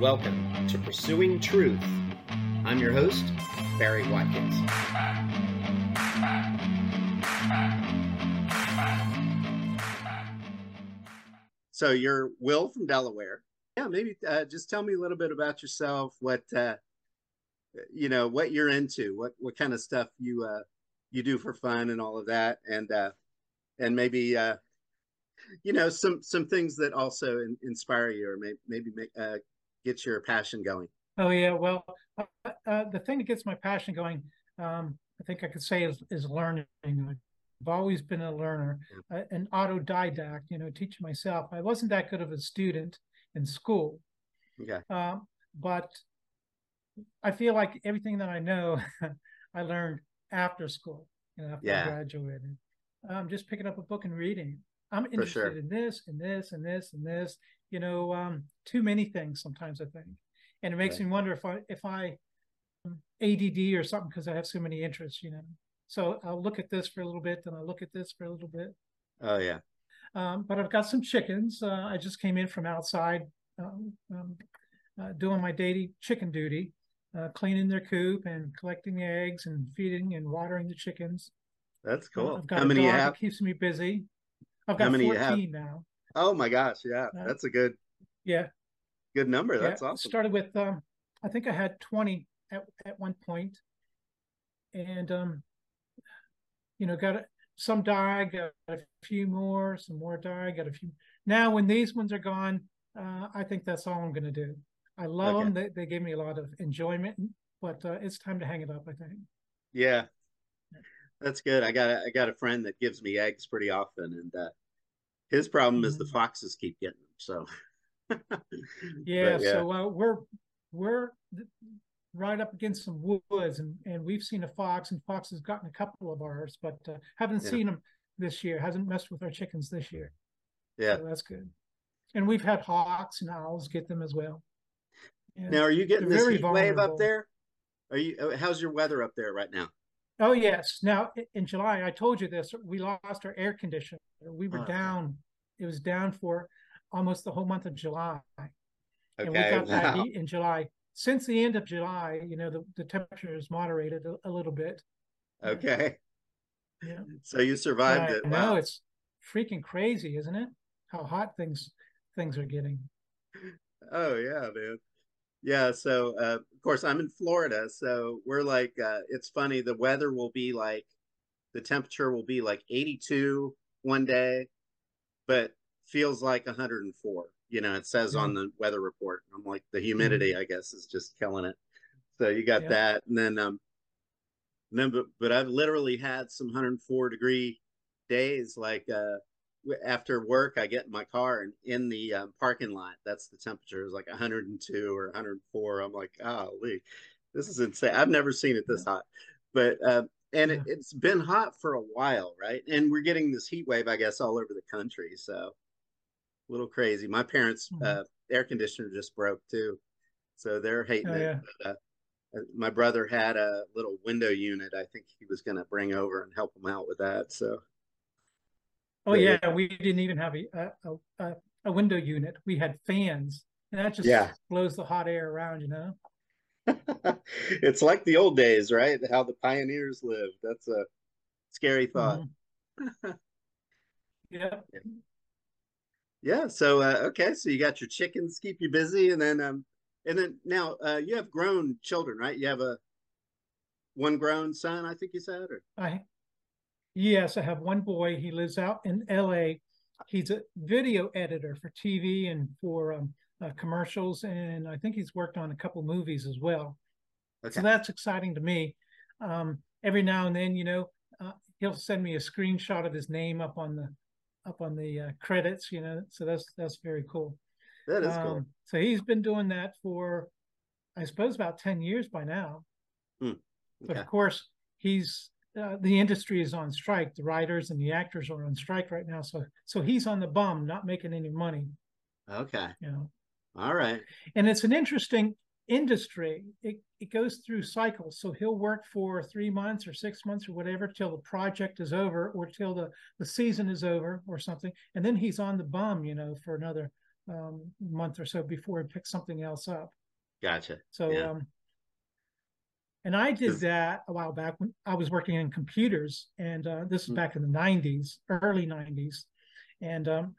Welcome to Pursuing Truth. I'm your host, Barry Watkins. So you're Will from Delaware. Yeah, maybe uh, just tell me a little bit about yourself. What uh, you know, what you're into, what what kind of stuff you uh, you do for fun and all of that, and uh, and maybe uh, you know some some things that also in, inspire you or may, maybe make, uh, get your passion going. Oh yeah, well, uh, uh, the thing that gets my passion going, um, I think I could say is, is learning. I've always been a learner, uh, an autodidact. You know, teaching myself. I wasn't that good of a student in school. Okay. Um, but I feel like everything that I know, I learned after school. You know, after Yeah. I graduated. Um, just picking up a book and reading. I'm interested sure. in this and this and this and this. You know, um, too many things sometimes I think, and it makes Right. me wonder if I if I um, ADD or something because I have so many interests. You know, so I'll look at this for a little bit, then I'll look at this for a little bit. Oh yeah. Um, but I've got some chickens. Uh, I just came in from outside um, um, uh, doing my daily chicken duty, uh, cleaning their coop and collecting the eggs and feeding and watering the chickens. That's Uh, cool. I've got How many you have? keeps me busy. I've How got many you have? 14 now. Oh my gosh, yeah, Uh, that's a good Yeah, good number. yeah. That's awesome. Started with, um, I think I had 20 at, at one point, and um, you know, got a, some died, got a few more, some more died, got a few. Now, when these ones are gone, uh, I think that's all I'm going to do. I love Okay. them. They, they gave me a lot of enjoyment, but uh, it's time to hang it up. I think. Yeah, that's good. I got a, I got a friend that gives me eggs pretty often, and uh, his problem is the Mhm. foxes keep getting them. So Yeah, yeah. so uh, we're we're right up against some woods, and and we've seen a fox, and fox has gotten a couple of ours, but uh, haven't Yeah. seen them this year. Hasn't messed with our chickens this year. yeah. so that's good. And we've had hawks and owls get them as well. Yeah. Now, are you getting They're this heat wave up there? Are you? uh, How's your weather up there right now? Oh yes. Now in July, I told you this. We lost our air conditioner. We were Oh, okay. down. It was down for almost the whole month of July. okay, and we Okay, got that heat in July. Since the end of July, you know, the, the temperature has moderated a, a little bit. Okay, Yeah. so you survived it. Wow. it's freaking crazy, isn't it? How hot things things are getting. Oh yeah, man. Yeah, so uh, of course I'm in Florida, so we're like uh, it's funny the weather will be like the temperature will be like 82 one day, but feels like 104. You know, it says on the weather report. I'm like the humidity, I guess, is just killing it. So you got Yeah. that, and then um, and then but, but I've literally had some 104 degree days like uh after work i get in my car and in the um, parking lot that's the temperature is like 102 or 104 i'm like golly this is insane i've never seen it this hot but uh, and it, Yeah. it's been hot for a while right and we're getting this heat wave i guess all over the country so a little crazy my parents Mhm. uh, air conditioner just broke too so they're hating Oh, it yeah. But, uh, uh, my brother had a little window unit i think he was going to bring over and help him out with that so Oh yeah. yeah, we didn't even have a a, a window unit. We had fans, and that just Yeah. blows the hot air around. You know. it's like the old days, right? How the pioneers lived. That's a scary thought. Mhm. yeah. Yeah. So uh, okay, so you got your chickens keep you busy, and then um, and then now uh, you have grown children, right? You have a one grown son, I think you said, or I yes, I have one boy. He lives out in L.A. He's a video editor for TV and for um, uh, commercials, and I think he's worked on a couple movies as well. okay, So that's exciting to me. Um, every now and then, you know, uh, he'll send me a screenshot of his name up on the up on the uh, credits. You know, so that's that's very cool. that is cool. Um, so he's been doing that for, I suppose, about ten years by now. But Okay. of course, he's uh, the industry is on strike. The writers and the actors are on strike right now. So so he's on the bum, not making any money. Okay. You know, All right. and it's an interesting industry. It it goes through cycles. So he'll work for three months or six months or whatever till the project is over or till the the season is over or something, and then he's on the bum, you know, for another um, month or so before he picks something else up. Gotcha. So, yeah. um, and I did that a while back when I was working in computers, and uh, this was mm. back in the '90s, early '90s, and um,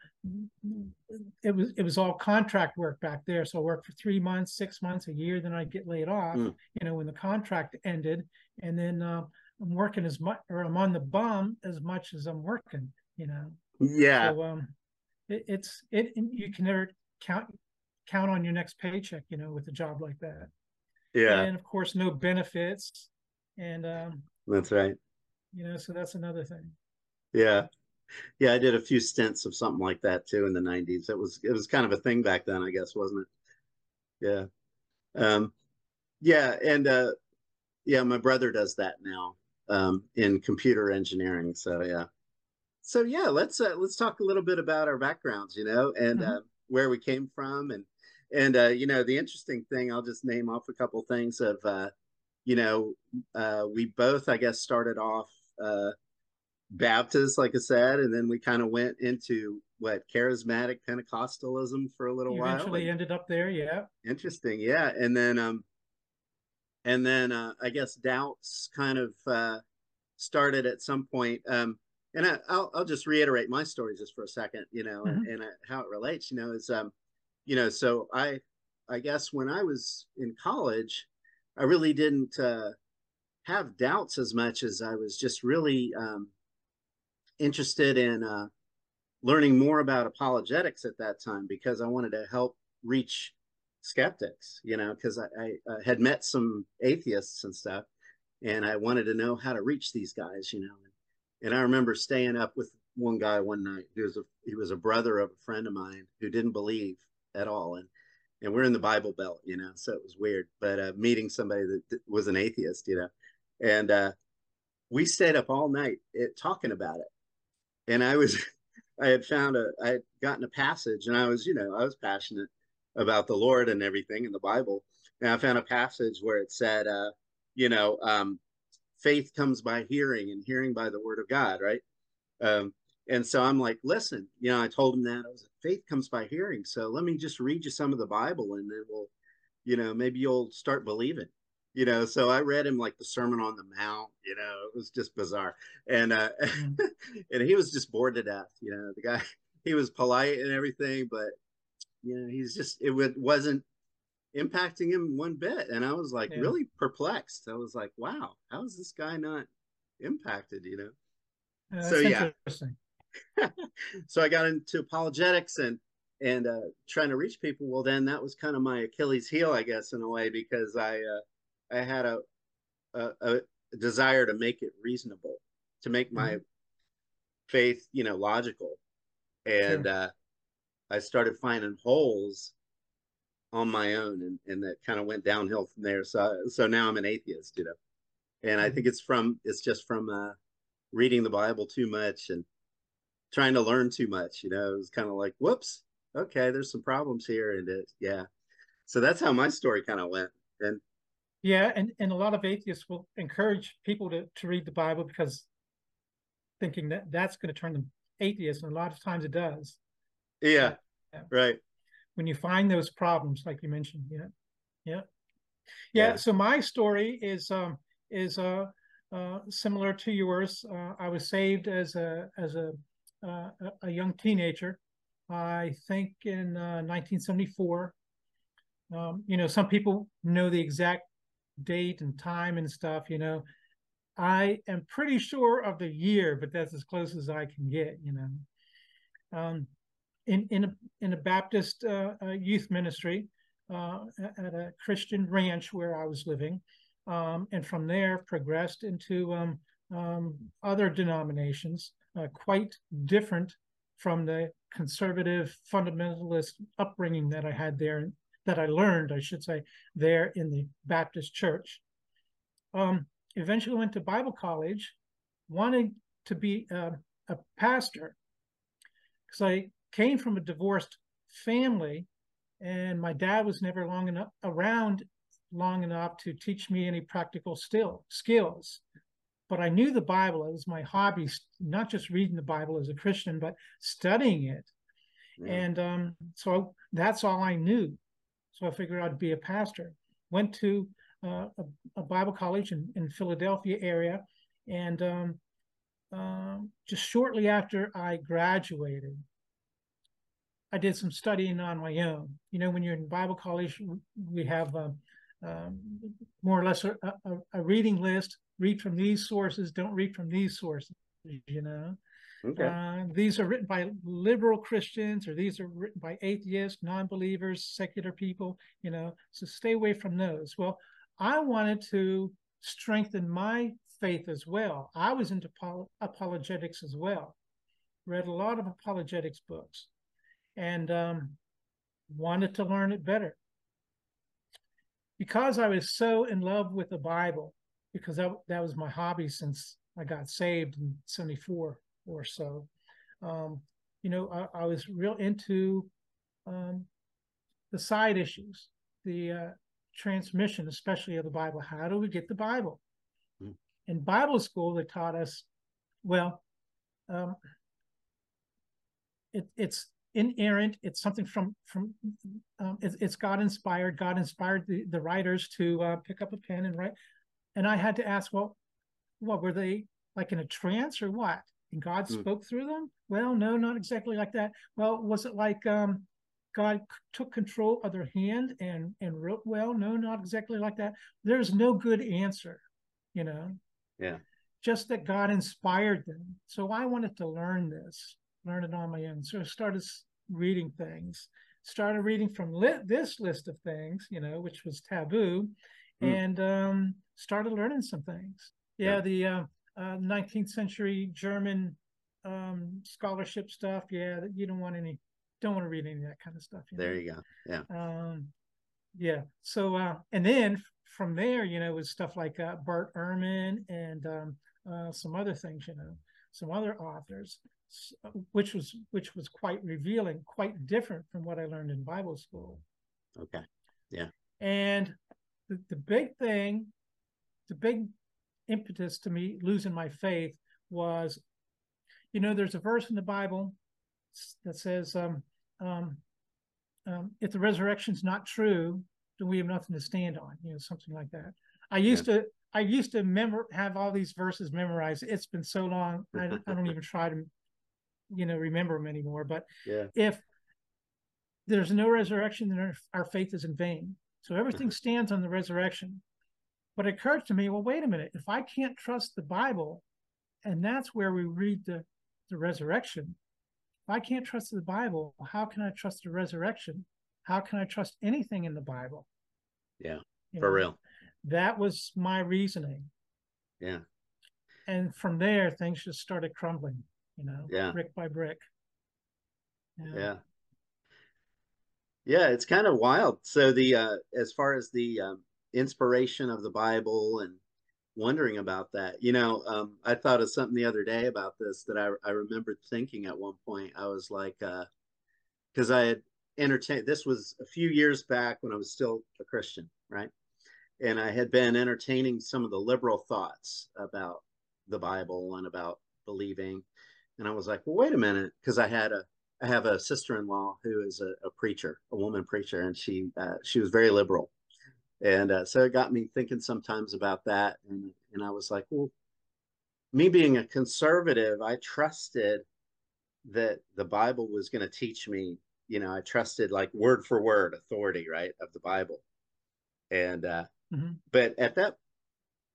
it was it was all contract work back there. So I worked for three months, six months, a year, then I'd get laid off. Mm. You know, when the contract ended, and then uh, I'm working as much, or I'm on the bum as much as I'm working. You know. Yeah. So um, it, it's it you can never count count on your next paycheck. You know, with a job like that. Yeah. And of course, no benefits, and um, that's right. You know, so that's another thing. Yeah yeah, I did a few stints of something like that too in the '90s. It was it was kind of a thing back then, I guess, wasn't it? Yeah, um, yeah, and uh, yeah, my brother does that now um, in computer engineering. So yeah, so yeah, let's uh, let's talk a little bit about our backgrounds, you know, and mm-hmm. uh, where we came from, and and uh, you know, the interesting thing. I'll just name off a couple things of, uh, you know, uh, we both, I guess, started off. Uh, Baptist, like I said, and then we kind of went into what charismatic Pentecostalism for a little you while. Eventually ended up there, yeah. Interesting, yeah. And then, um, and then uh, I guess doubts kind of uh, started at some point. Um, and I, will I'll just reiterate my story just for a second, you know, mm-hmm. and, and uh, how it relates. You know, is um, you know, so I, I guess when I was in college, I really didn't uh, have doubts as much as I was just really um, interested in uh, learning more about apologetics at that time because I wanted to help reach skeptics, you know, because I, I, I, had met some atheists and stuff, and I wanted to know how to reach these guys, you know. And I remember staying up with one guy one night. He was a he was a brother of a friend of mine who didn't believe at all, and and we're in the Bible Belt, you know, so it was weird. But uh, meeting somebody that was an atheist, you know, and uh, we stayed up all night it, talking about it and I was, I had found a, I had gotten a passage, and I was, you know, I was passionate about the Lord and everything in the Bible, and I found a passage where it said, uh, you know, um, faith comes by hearing, and hearing by the word of God, right? Um, and so I'm like, listen, you know, I told him that I was faith comes by hearing. So let me just read you some of the Bible, and then we'll, you know, maybe you'll start believing. You know so i read him like the sermon on the mount you know it was just bizarre. And uh mm. and he was just bored to death you know the guy he was polite and everything but you know he's just it wasn't impacting him one bit. And i was like yeah. really perplexed. I was like wow how is this guy not impacted? You know? So yeah so i got into apologetics and and uh trying to reach people well then that was kind of my achilles heel i guess in a way because i uh I had a, a, a desire to make it reasonable, to make my mm-hmm. faith, you know, logical, and sure. uh, I started finding holes on my own, and and that kind of went downhill from there. So so now I'm an atheist, you know, and mm-hmm. I think it's from it's just from uh, reading the Bible too much and trying to learn too much. You know, it was kind of like, whoops, okay, there's some problems here, and it, yeah. So that's how my story kind of went, and yeah, and, and a lot of atheists will encourage people to, to read the Bible because thinking that that's going to turn them atheists, and a lot of times it does. Yeah, yeah. right. When you find those problems, like you mentioned, yeah, yeah, yeah. yeah. So my story is um is uh, uh similar to yours. Uh, I was saved as a as a uh, a young teenager. I think in uh, 1974. Um, you know, some people know the exact date and time and stuff, you know. I am pretty sure of the year, but that's as close as I can get, you know. Um, in in a in a Baptist uh, uh, youth ministry uh, at a Christian ranch where I was living, um, and from there progressed into um, um other denominations, uh, quite different from the conservative fundamentalist upbringing that I had there that I learned, I should say, there in the Baptist church. Um, eventually went to Bible college, wanted to be a, a pastor because I came from a divorced family and my dad was never long enough around long enough to teach me any practical still skills but i knew the bible it was my hobby not just reading the bible as a christian but studying it. And um, so that's all I knew. So I figured I'd be a pastor. Went to uh, a, a, Bible college in, in Philadelphia area, and um, um, just shortly after I graduated, I did some studying on my own. You know, when you're in Bible college, we have um, um, more or less a, a, a, reading list. Read from these sources. Don't read from these sources. You know, okay. uh, these are written by liberal Christians, or these are written by atheists, non-believers, secular people. You know, so stay away from those. Well, I wanted to strengthen my faith as well. I was into apologetics as well. Read a lot of apologetics books and um, wanted to learn it better. Because I was so in love with the Bible, because that, that was my hobby since I got saved in 74 or so, um, you know, I, I, was real into um, the side issues, the uh, transmission, especially of the Bible. How do we get the Bible? Mm. In Bible school, they taught us, well, um, it, it's inerrant. It's something from from um, it's, it's God inspired. God inspired the, the writers to uh, pick up a pen and write. And I had to ask, well, what were they like in a trance or what? And God mm. spoke through them? Well, no, not exactly like that. Well, was it like um, God took control of their hand and and wrote well? No, not exactly like that. There's no good answer, you know. Yeah. Just that God inspired them. So I wanted to learn this learn it on my own. So I started reading things, started reading from li- this list of things, you know, which was taboo, mm. and um, started learning some things. Yeah, yeah. the uh, uh, 19th century German um, scholarship stuff. Yeah, you don't want any, don't want to read any of that kind of stuff. You there know? you go. Yeah. Um, yeah. So, uh, and then from there, you know, was stuff like uh, Bart Ehrman and um, uh, some other things, you know, some other authors which was which was quite revealing, quite different from what I learned in Bible school. Okay. Yeah. And the, the big thing, the big impetus to me losing my faith was, you know, there's a verse in the Bible that says, um, um, um, if the resurrection's not true, then we have nothing to stand on, you know, something like that. I used yeah. to I used to memor have all these verses memorized. It's been so long, I, I don't even try to you know remember them anymore. But yeah. if there's no resurrection then our, faith is in vain. So everything mm-hmm. stands on the resurrection. But it occurred to me well wait a minute. If i can't trust the bible and that's where we read the the resurrection if i can't trust the bible how can i trust the resurrection? How can i trust anything in the bible? Yeah you for know, real. that was my reasoning. Yeah. And from there things just started crumbling you know, yeah. brick by brick. Yeah. yeah. Yeah, it's kind of wild. So the uh as far as the um, inspiration of the Bible and wondering about that, you know, um I thought of something the other day about this that I I remembered thinking at one point. I was like uh cuz I had entertained this was a few years back when I was still a Christian, right? And I had been entertaining some of the liberal thoughts about the Bible and about believing and I was like, well, wait a minute, because I had a I have a sister-in-law who is a, a preacher, a woman preacher, and she uh, she was very liberal, and uh, so it got me thinking sometimes about that, and and I was like, well, me being a conservative, I trusted that the Bible was going to teach me. You know, I trusted like word for word authority, right, of the Bible, and uh, mm-hmm. but at that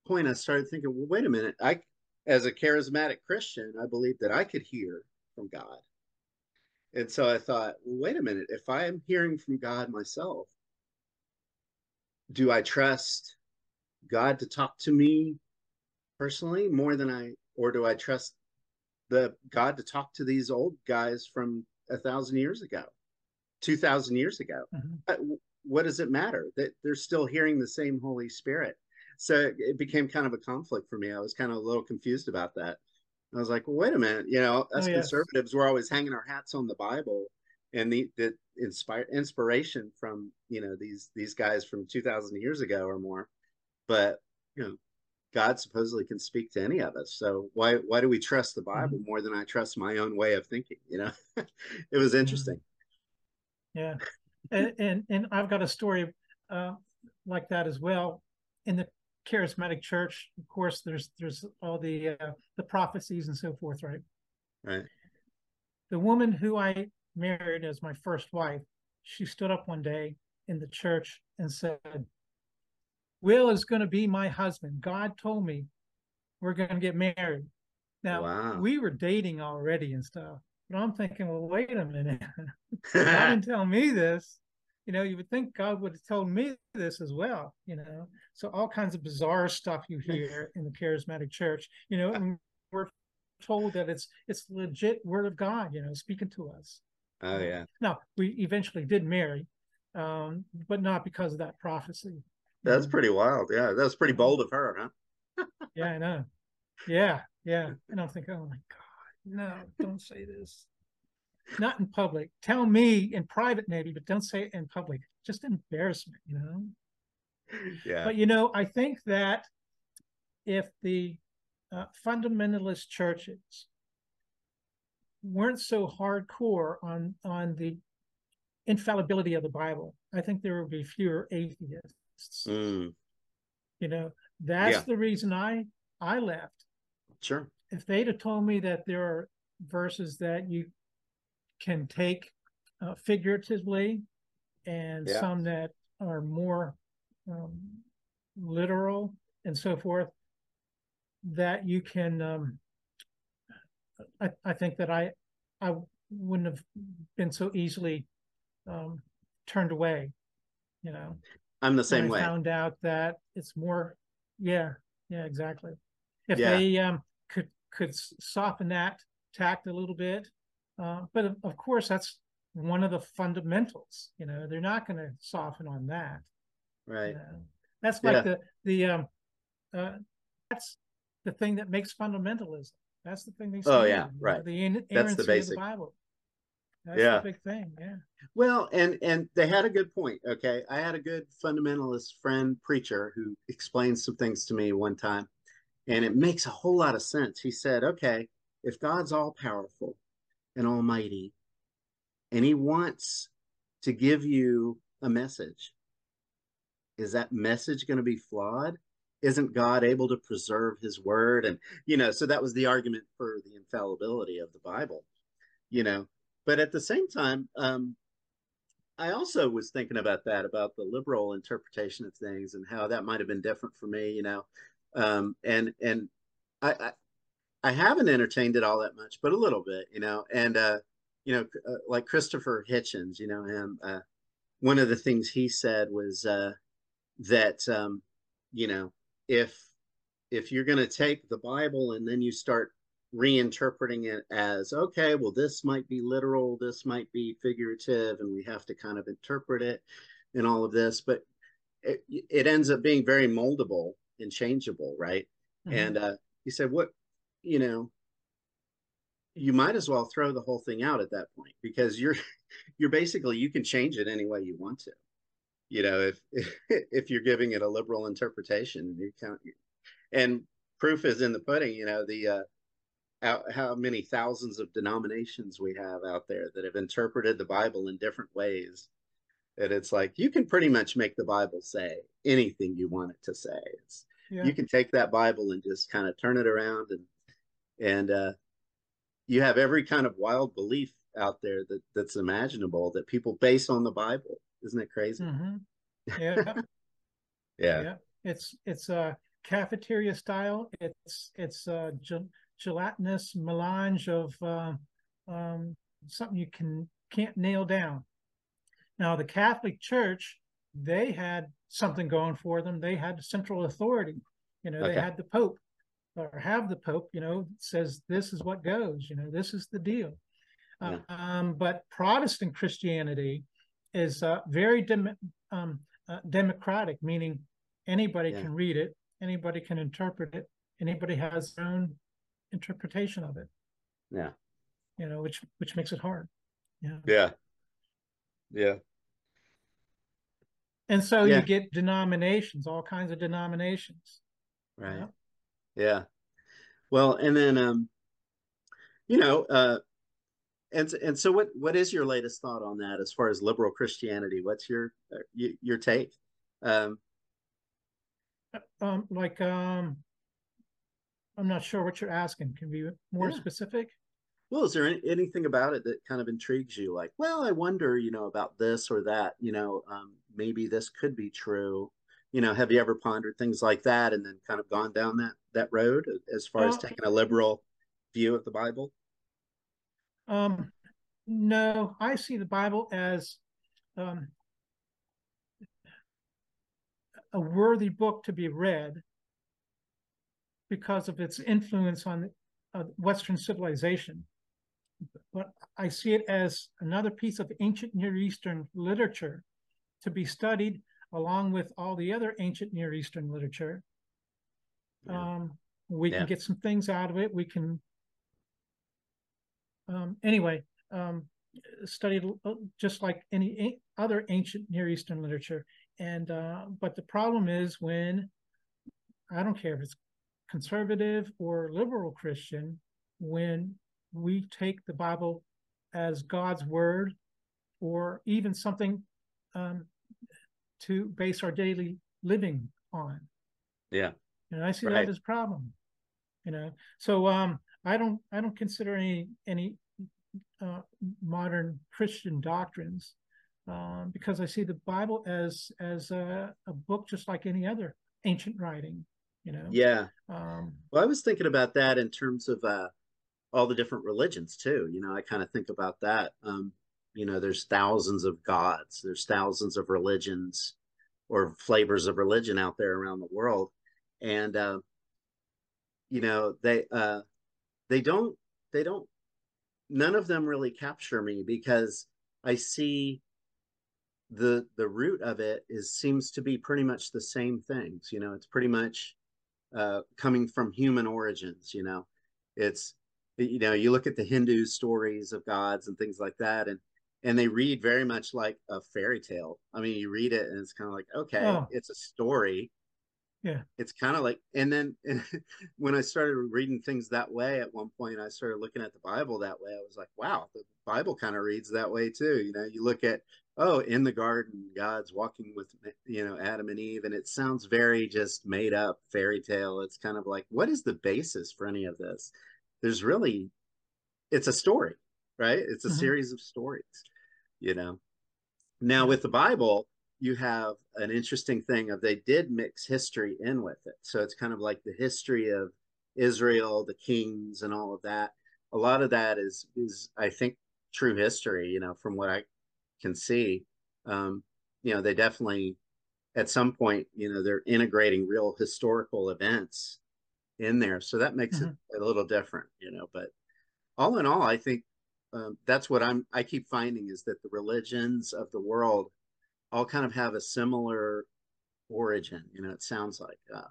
point, I started thinking, well, wait a minute, I as a charismatic Christian, I believed that I could hear from God. And so I thought, well, wait a minute, if I am hearing from God myself, do I trust God to talk to me personally more than I, or do I trust the God to talk to these old guys from a thousand years ago, two thousand years ago? Mm-hmm. What does it matter that they're still hearing the same Holy Spirit? So it became kind of a conflict for me. I was kind of a little confused about that. I was like, well, wait a minute, you know, as oh, conservatives, we're always hanging our hats on the Bible and the, the inspire inspiration from, you know, these, these guys from 2000 years ago or more. But, you know, God supposedly can speak to any of us. So why, why do we trust the Bible mm-hmm. more than I trust my own way of thinking? You know, it was interesting. yeah, and, and and I've got a story uh, like that as well. In the charismatic church, of course, there's there's all the uh, the prophecies and so forth, right? Right. The woman who I married as my first wife, she stood up one day in the church and said, Will is going to be my husband. God told me we're going to get married. Now, wow. we were dating already and stuff, but I'm thinking, well, wait a minute. God didn't tell me this. You know, you would think God would have told me this as well, you know. So, all kinds of bizarre stuff you hear in the charismatic church, you know, and we're told that it's it's legit word of God, you know, speaking to us. Oh yeah. Now we eventually did marry, um, but not because of that prophecy. That's pretty wild. Yeah, that's pretty bold of her, huh? yeah, I know. Yeah, yeah. And I'm thinking, oh my God, no, don't say this. Not in public. Tell me in private, maybe, but don't say it in public. Just embarrassment, you know? Yeah. But, you know, I think that if the uh, fundamentalist churches weren't so hardcore on on the infallibility of the Bible, I think there would be fewer atheists. Mm. You know, that's yeah. the reason I I left. Sure. If they'd have told me that there are verses that you can take uh, figuratively and yeah. some that are more um, literal and so forth, that you can um, I, I think that I I wouldn't have been so easily um, turned away. You know, I'm the same way. Found out that it's more, yeah, yeah, exactly. If yeah. they um, could could soften that tact a little bit, uh, but of, of course that's one of the fundamentals. You know, they're not going to soften on that. Right. You know? That's like yeah. the the um, uh, that's the thing that makes fundamentalism. That's the thing they say. Oh yeah, right. The That's the basic. The Bible. That's yeah. big thing. Yeah. Well, and and they had a good point. Okay, I had a good fundamentalist friend preacher who explained some things to me one time, and it makes a whole lot of sense. He said, "Okay, if God's all powerful and almighty, and He wants to give you a message, is that message going to be flawed? isn't God able to preserve his word? And, you know, so that was the argument for the infallibility of the Bible, you know. But at the same time, um, I also was thinking about that, about the liberal interpretation of things and how that might have been different for me, you know. Um, and and I, I, haven't entertained it all that much, but a little bit, you know. And uh, you know, uh, like Christopher Hitchens, you know him. Uh, one of the things he said was uh, that um, you know if if you're going to take the Bible and then you start reinterpreting it as okay, well, this might be literal, this might be figurative, and we have to kind of interpret it and all of this, but it, it ends up being very moldable and changeable, right? Mm-hmm. And uh, he said, what, you know, you might as well throw the whole thing out at that point because you're you're basically you can change it any way you want to. You know if if you're giving it a liberal interpretation you count and proof is in the pudding you know the uh how, how many thousands of denominations we have out there that have interpreted the bible in different ways. And it's like you can pretty much make the bible say anything you want it to say. It's yeah. you can take that bible and just kind of turn it around and and uh you have every kind of wild belief out there that that's imaginable that people base on the bible isn't it crazy? Mm-hmm. Yeah. yeah. Yeah. It's it's a uh, cafeteria style. It's it's a gelatinous melange of uh, um, something you can can't nail down. Now the Catholic Church, they had something going for them. They had central authority. You know, okay. they had the Pope or have the Pope. You know, says this is what goes. You know, this is the deal. Yeah. Um, but Protestant Christianity is uh, very dem- um, uh, democratic, meaning anybody yeah. can read it, anybody can interpret it, anybody has their own interpretation of it. Yeah, you know, which which makes it hard. Yeah. Yeah. Yeah. And so yeah. you get denominations, all kinds of denominations. Right. Yeah. Yeah. Well, and then um, you know, uh, and and so what what is your latest thought on that as far as liberal Christianity? What's your uh, your take? Um, um, like um, I'm not sure what you're asking. Can be more yeah. specific? Well, is there any, anything about it that kind of intrigues you? Like, well, I wonder, you know, about this or that. You know, um, maybe this could be true. You know, have you ever pondered things like that and then kind of gone down that that road as far as taking a liberal view of the Bible? Um, no, I see the Bible as um, a worthy book to be read because of its influence on uh, Western civilization. But I see it as another piece of ancient Near Eastern literature to be studied along with all the other ancient Near Eastern literature. Yeah. Um, we yeah. can get some things out of it. We can, um, anyway, um, studied uh, just like any other ancient Near Eastern literature. And uh, but the problem is when I don't care if it's conservative or liberal Christian, when we take the Bible as God's word or even something um, to base our daily living on. Yeah. And I see right. that as a problem. You know, so um, I don't I don't consider any any uh, modern Christian doctrines um, because I see the Bible as as a, a, book just like any other ancient writing. You know. Yeah. Um, well, I was thinking about that in terms of uh, all the different religions too. You know, I kind of think about that. Um, you know, there's thousands of gods. There's thousands of religions or flavors of religion out there around the world, and uh, you know they uh, they don't they don't none of them really capture me because I see the the root of it is seems to be pretty much the same things. You know, it's pretty much uh, coming from human origins. You know, it's you know you look at the Hindu stories of gods and things like that, and and they read very much like a fairy tale. I mean, you read it and it's kind of like okay, oh. it's a story, yeah. It's kind of like and then and when i started reading things that way at one point i started looking at the bible that way. I was like wow the bible kind of reads that way too. You know you look at oh in the garden god's walking with you know adam and eve and it sounds very just made up fairy tale. It's kind of like what is the basis for any of this? There's really it's a story right? It's a mm-hmm. series of stories you know now with the bible you have an interesting thing of they did mix history in with it. So it's kind of like the history of Israel, the kings, and all of that. A lot of that is is I think true history. You know, from what I can see, um, you know, they definitely at some point, you know, they're integrating real historical events in there, so that makes mm-hmm. it a little different. You know, but all in all, I think um, that's what I'm. I keep finding is that the religions of the world all kind of have a similar origin. You know, it sounds like, uh,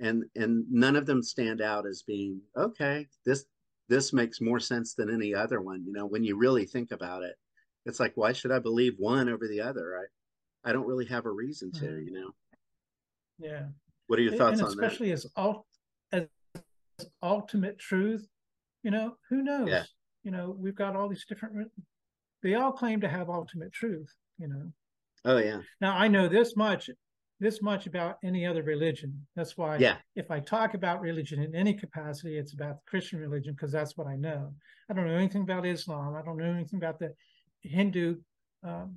and and none of them stand out as being okay. This this makes more sense than any other one. You know, when you really think about it, it's like why should I believe one over the other? I I don't really have a reason to. Mm-hmm. You know. Yeah. What are your thoughts and on especially that? Especially as, as ultimate truth, you know, who knows? Yeah. You know, we've got all these different. They all claim to have ultimate truth. You know. Oh yeah. Now I know this much, this much about any other religion. That's why yeah. if I talk about religion in any capacity, it's about the Christian religion because that's what I know. I don't know anything about Islam. I don't know anything about the Hindu um,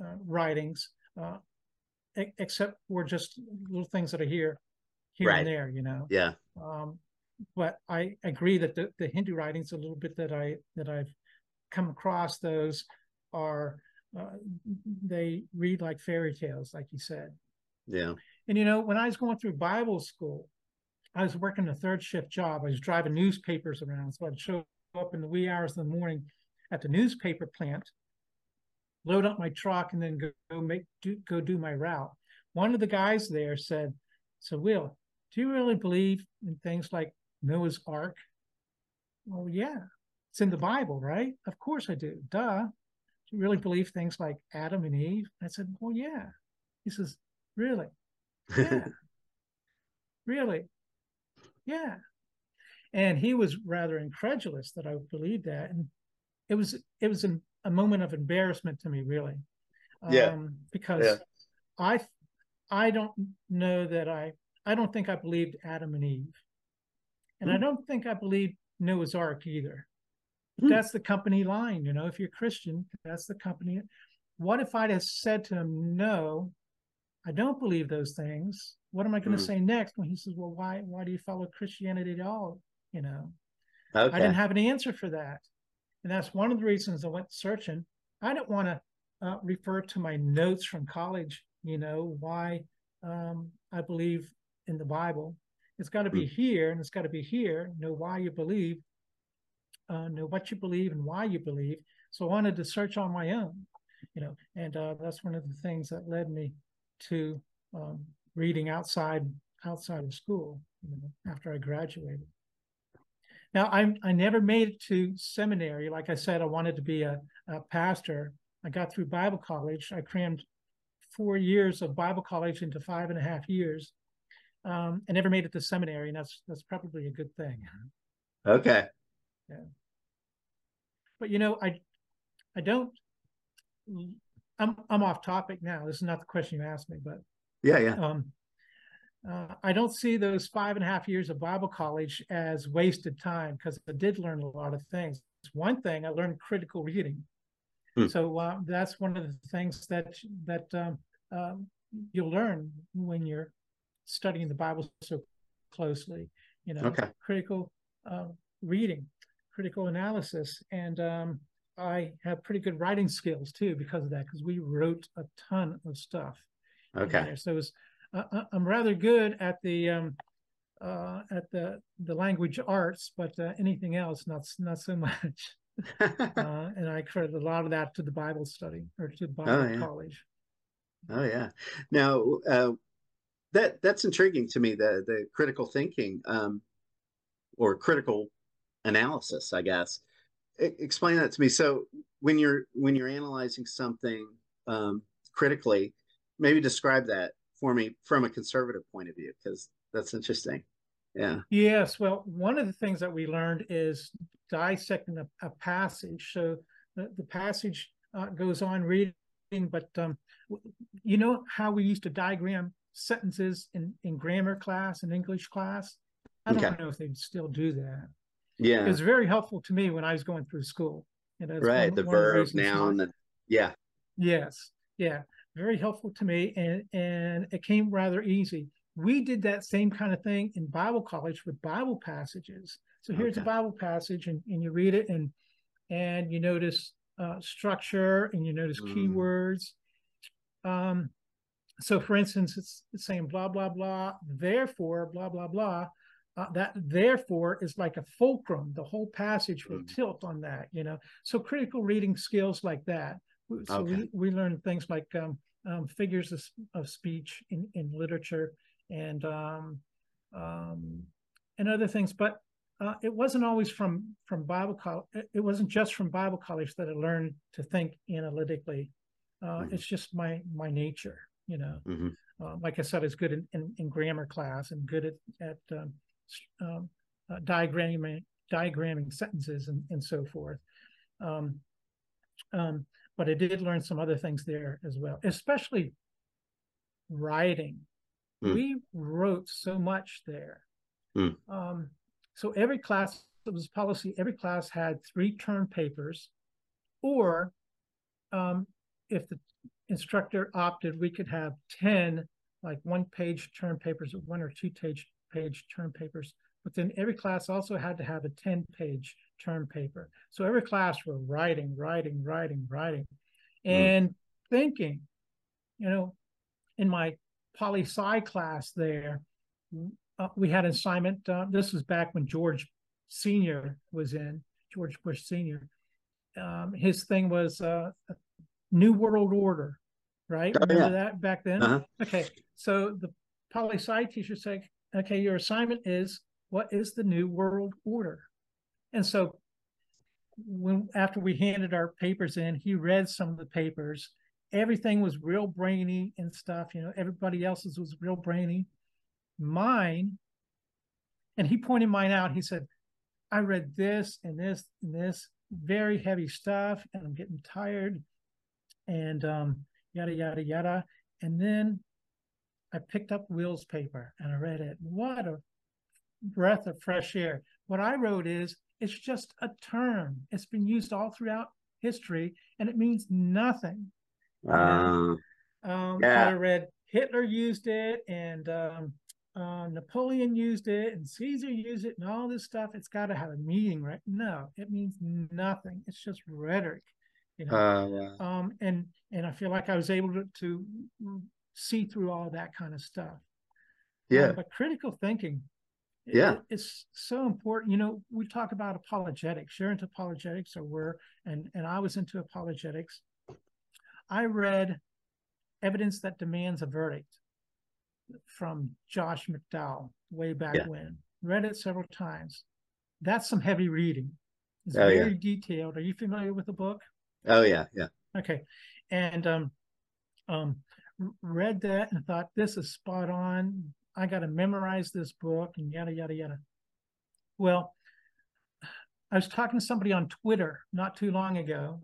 uh, writings, uh, e- except for just little things that are here, here right. and there. You know. Yeah. Um, but I agree that the, the Hindu writings, a little bit that I that I've come across, those are uh, they read like fairy tales, like you said. Yeah. And you know, when I was going through Bible school, I was working a third shift job. I was driving newspapers around, so I'd show up in the wee hours of the morning at the newspaper plant, load up my truck, and then go, go make do, go do my route. One of the guys there said, "So, Will, do you really believe in things like Noah's Ark?" Well, yeah, it's in the Bible, right? Of course I do. Duh Do you really believe things like Adam and Eve? I said, well, yeah. He says, really? Yeah. really? Yeah. And he was rather incredulous that I believed that. And it was it was an, a moment of embarrassment to me, really. Yeah. Um, because Yeah. I I don't know that I I don't think I believed Adam and Eve, and I Hmm. don't think I believe Noah's Ark either. But Hmm. that's the company line, you know. If you're Christian, that's the company. What if I'd have said to him, "No, I don't believe those things"? What am I going to Hmm. say next when he says, "Well, why why do you follow Christianity at all?" You know. Okay. I didn't have an answer for that. And that's one of the reasons I went searching. I didn't want to uh, refer to my notes from college, you know, why um, I believe in the Bible. It's got to be here and it's got to be here. Know why you believe, uh, know what you believe and why you believe. So I wanted to search on my own, you know, and uh, that's one of the things that led me to um, reading outside outside of school you know, after I graduated. Now, I I never made it to seminary. Like I said, I wanted to be a, a pastor. I got through Bible college. I crammed four years of Bible college into five and a half years. Um, I never made it to seminary, and that's that's probably a good thing. Okay. Yeah. But you know, I I don't. I'm I'm off topic now. This is not the question you asked me, but Yeah. Yeah. um, uh, I don't see those five and a half years of Bible college as wasted time because I did learn a lot of things. One thing I learned critical reading, Hmm. so uh, that's one of the things that that um, um, you'll learn when you're studying the Bible so closely. You know, Okay. critical uh, reading, critical analysis, and um, I have pretty good writing skills too because of that. Because we wrote a ton of stuff Okay. So it was, uh, uh, I'm rather good at the um, uh, at the the language arts, but uh, anything else, not not so much. Uh, and I credit a lot of that to the Bible study or to Bible yeah. college. Oh yeah. Now uh, that that's intriguing to me. The the critical thinking um, or critical analysis, I guess. E- explain that to me. So when you're when you're analyzing something um, critically, maybe describe that for me from a conservative point of view, because that's interesting. Yeah. Yes, well, one of the things that we learned is dissecting a, a passage. So the, the passage uh, goes on reading, but um, you know how we used to diagram sentences in, in grammar class and English class? I don't Okay. know if they still do that. Yeah. It was very helpful to me when I was going through school. Right. one- the one verb, noun. The, yeah. Yes, yeah, very helpful to me, and and it came rather easy. We did that same kind of thing in Bible college with Bible passages. So here's a Bible passage, and, and you read it, and and you notice uh, structure, and you notice Mm. keywords. Um, so for instance, it's, saying blah blah blah, therefore blah blah blah. Uh, that therefore is like a fulcrum. The whole passage will Mm. tilt on that, you know. So critical reading skills like that. So Okay. we, we learn things like um, um, figures of, of speech in, in literature and um, um, and other things. But uh, it wasn't always from from Bible college. It wasn't just from Bible college that I learned to think analytically. Uh, Mhm. It's just my my nature, you know. hmm Uh, like I said, I was good in, in, in grammar class and good at at um, um, uh, diagramming diagramming sentences and, and so forth. Um, um, but I did learn some other things there as well, especially writing. Hmm. We wrote so much there. Um, so every class, it was policy, every class had three term papers, or um, if the instructor opted, we could have 10 like one page term papers or one or two page page term papers. But then every class also had to have a 10 page term paper. So every class were writing, writing, writing, writing, and thinking. You know, in my poli sci class there, uh, we had an assignment. Uh, this was back when George Senior was in George Bush Senior. Um, his thing was uh, New World Order, right? Oh, Remember yeah. that back then? Uh-huh. Okay, so the poli sci teacher said, "Okay, your assignment is what is the New World Order?" And so, when after we handed our papers in, he read some of the papers. Everything was real brainy and stuff. You know, everybody else's was real brainy. Mine, and he pointed mine out. He said, "I read this and this and this very heavy stuff and I'm getting tired and um, yada, yada, yada. And then I picked up Will's paper and I read it. What a breath of fresh air. What I wrote is it's just a term. It's been used all throughout history and it means nothing. Uh, um, yeah. I read Hitler used it and um, uh, Napoleon used it and Caesar used it and all this stuff. It's got to have a meaning, right? No, it means nothing. It's just rhetoric, you know. Uh, yeah. um, and and I feel like I was able to, to see through all that kind of stuff. Yeah. Uh, but critical thinking, yeah, it, it's so important. You know, we talk about apologetics. You're into apologetics, or we're, and and I was into apologetics. I read evidence that demands a verdict from Josh McDowell way back yeah. when. Read it several times. That's some heavy reading. It's oh, very yeah. detailed. Are you familiar with the book? Oh yeah, yeah. Okay, and um, um, read that and thought this is spot on. I got to memorize this book and yada yada yada. Well, I was talking to somebody on Twitter not too long ago,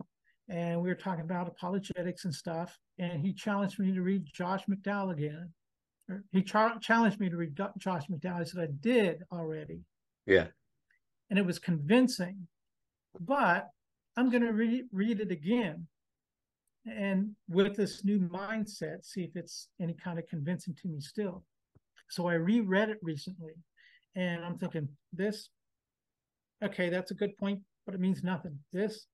and we were talking about apologetics and stuff. And he challenged me to read Josh McDowell again he challenged me to read Josh McDowell. I said I did already. Yeah. And it was convincing, but I'm going to re- read it again, and with this new mindset, see if it's any kind of convincing to me still. So I reread it recently, and I'm thinking this. Okay, that's a good point, but it means nothing. This,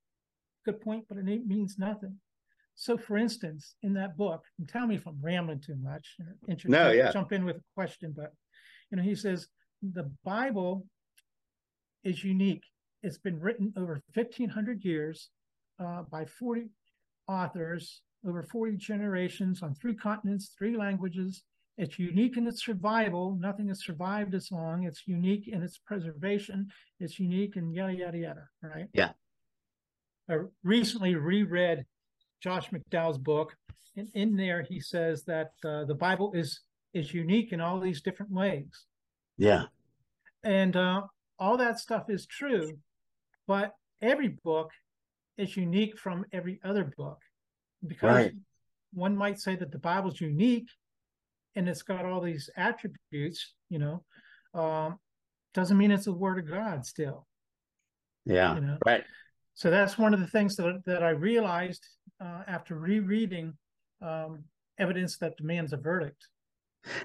good point, but it means nothing. So, for instance, in that book, and tell me if I'm rambling too much. No, yeah. Jump in with a question, but you know, he says the Bible is unique. It's been written over 1,500 years uh, by 40 authors over 40 generations on three continents, three languages. It's unique in its survival. Nothing has survived as long. It's unique in its preservation. It's unique and yada yada yada. Right? Yeah. I recently reread Josh McDowell's book. And in there, he says that uh, the Bible is is unique in all these different ways. Yeah. And uh, all that stuff is true, but every book is unique from every other book because right. one might say that the Bible's unique and it's got all these attributes, you know, um, doesn't mean it's the word of God still. Yeah. You know? Right. So that's one of the things that, that I realized uh, after rereading um, evidence that demands a verdict.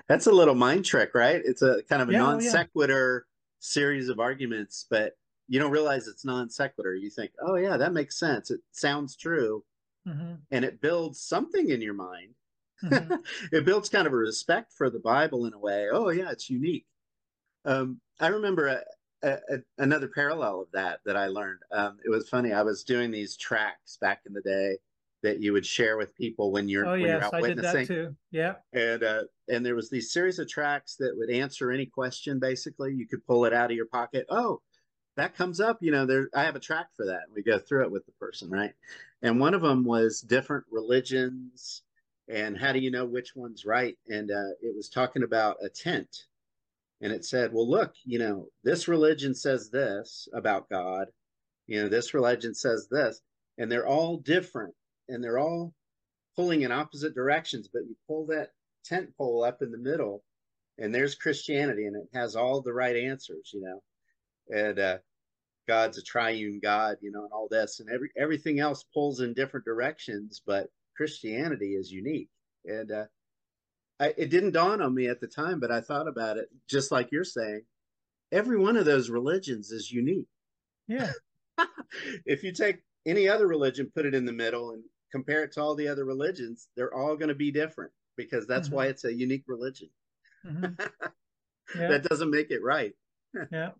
That's a little mind trick, right? It's a kind of a yeah, non sequitur yeah. series of arguments, but you don't realize it's non sequitur. You think, oh, yeah, that makes sense. It sounds true. Mm-hmm. And it builds something in your mind. Mm-hmm. it builds kind of a respect for the Bible in a way. Oh, yeah, it's unique. Um, I remember a, a, a, another parallel of that that I learned. Um, it was funny. I was doing these tracts back in the day that you would share with people when you're oh when yes you're i did that too yeah and uh and there was these series of tracts that would answer any question basically you could pull it out of your pocket oh that comes up you know there i have a tract for that we go through it with the person right? And one of them was different religions and how do you know which one's right? And uh, it was talking about a tent. And it said well look you know this religion says this about god you know this religion says this and they're all different and they're all pulling in opposite directions, but you pull that tent pole up in the middle, and there's Christianity, and it has all the right answers, you know, and uh, God's a triune God, you know, and all this, and every everything else pulls in different directions, but Christianity is unique, and uh, I, it didn't dawn on me at the time, but I thought about it just like you're saying. Every one of those religions is unique. Yeah. if you take any other religion, put it in the middle, and compare it to all the other religions, they're all going to be different because that's mm-hmm. why it's a unique religion. Mm-hmm. Yeah. that doesn't make it right. yeah.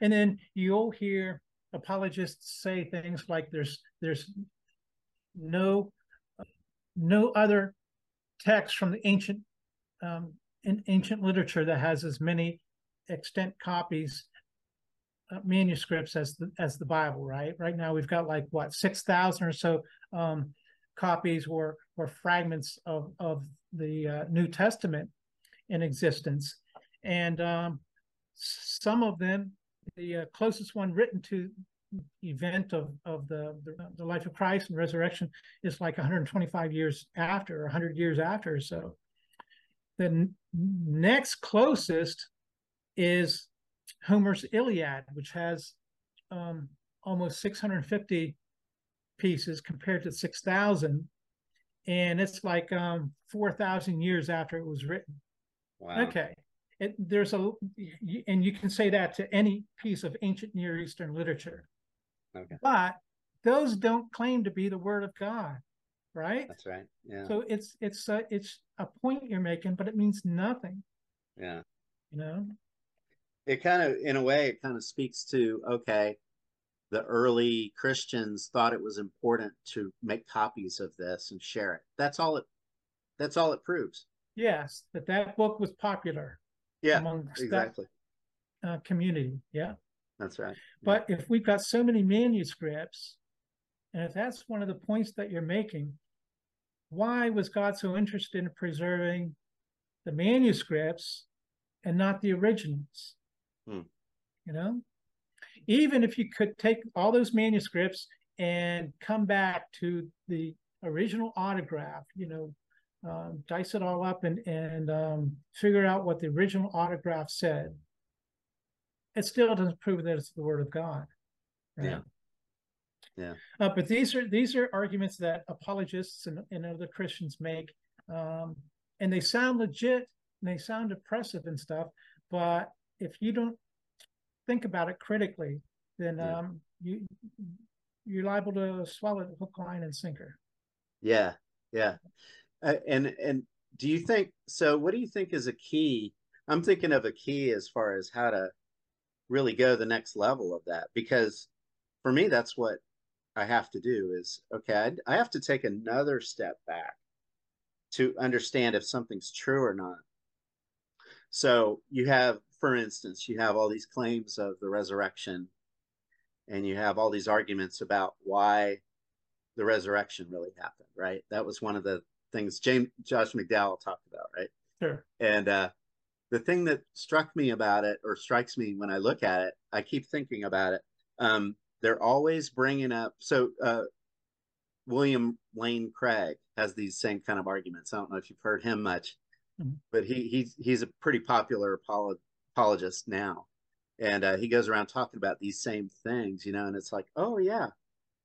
And then you'll hear apologists say things like there's there's no no other text from the ancient um, in ancient literature that has as many extant copies uh, manuscripts as the as the Bible, right? Right now we've got like what six thousand or so um, copies or or fragments of of the uh, New Testament in existence, and um, some of them, the uh, closest one written to event of of the, the, the life of Christ and resurrection is like 125 years after, or 100 years after. So the n- next closest is Homer's Iliad, which has um, almost 650 pieces compared to 6,000, and it's like um, 4,000 years after it was written. Wow. Okay. It, there's a, and you can say that to any piece of ancient Near Eastern literature. Okay. But those don't claim to be the word of God, right? That's right. Yeah. So it's it's a, it's a point you're making, but it means nothing. Yeah. You know. It kind of, in a way, it kind of speaks to okay, the early Christians thought it was important to make copies of this and share it. That's all it. That's all it proves. Yes, that that book was popular. Yeah. amongst Exactly. that uh, community. Yeah. That's right. But if we've got so many manuscripts, and if that's one of the points that you're making, why was God so interested in preserving the manuscripts and not the originals? Hmm. You know, even if you could take all those manuscripts and come back to the original autograph, you know, um, dice it all up and and um, figure out what the original autograph said. It still doesn't prove that it's the word of God. Yeah. Yeah. Uh, but these are these are arguments that apologists and, and other Christians make, um, and they sound legit and they sound impressive and stuff. But if you don't think about it critically, then Yeah. um, you you're liable to swallow the hook, line, and sinker. Yeah. Yeah. Uh, and and do you think so? What do you think is a key? I'm thinking of a key as far as how to really go the next level of that because for me that's what I have to do is okay I, I have to take another step back to understand if something's true or not. So you have, for instance, you have all these claims of the resurrection, and you have all these arguments about why the resurrection really happened, right? That was one of the things James Josh McDowell talked about, right? Sure. And uh, the thing that struck me about it, or strikes me when I look at it, I keep thinking about it. Um, they're always bringing up. So uh, William Lane Craig has these same kind of arguments. I don't know if you've heard him much, Mhm. but he he's he's a pretty popular apolo- apologist now, and uh, he goes around talking about these same things, you know. And it's like, oh yeah,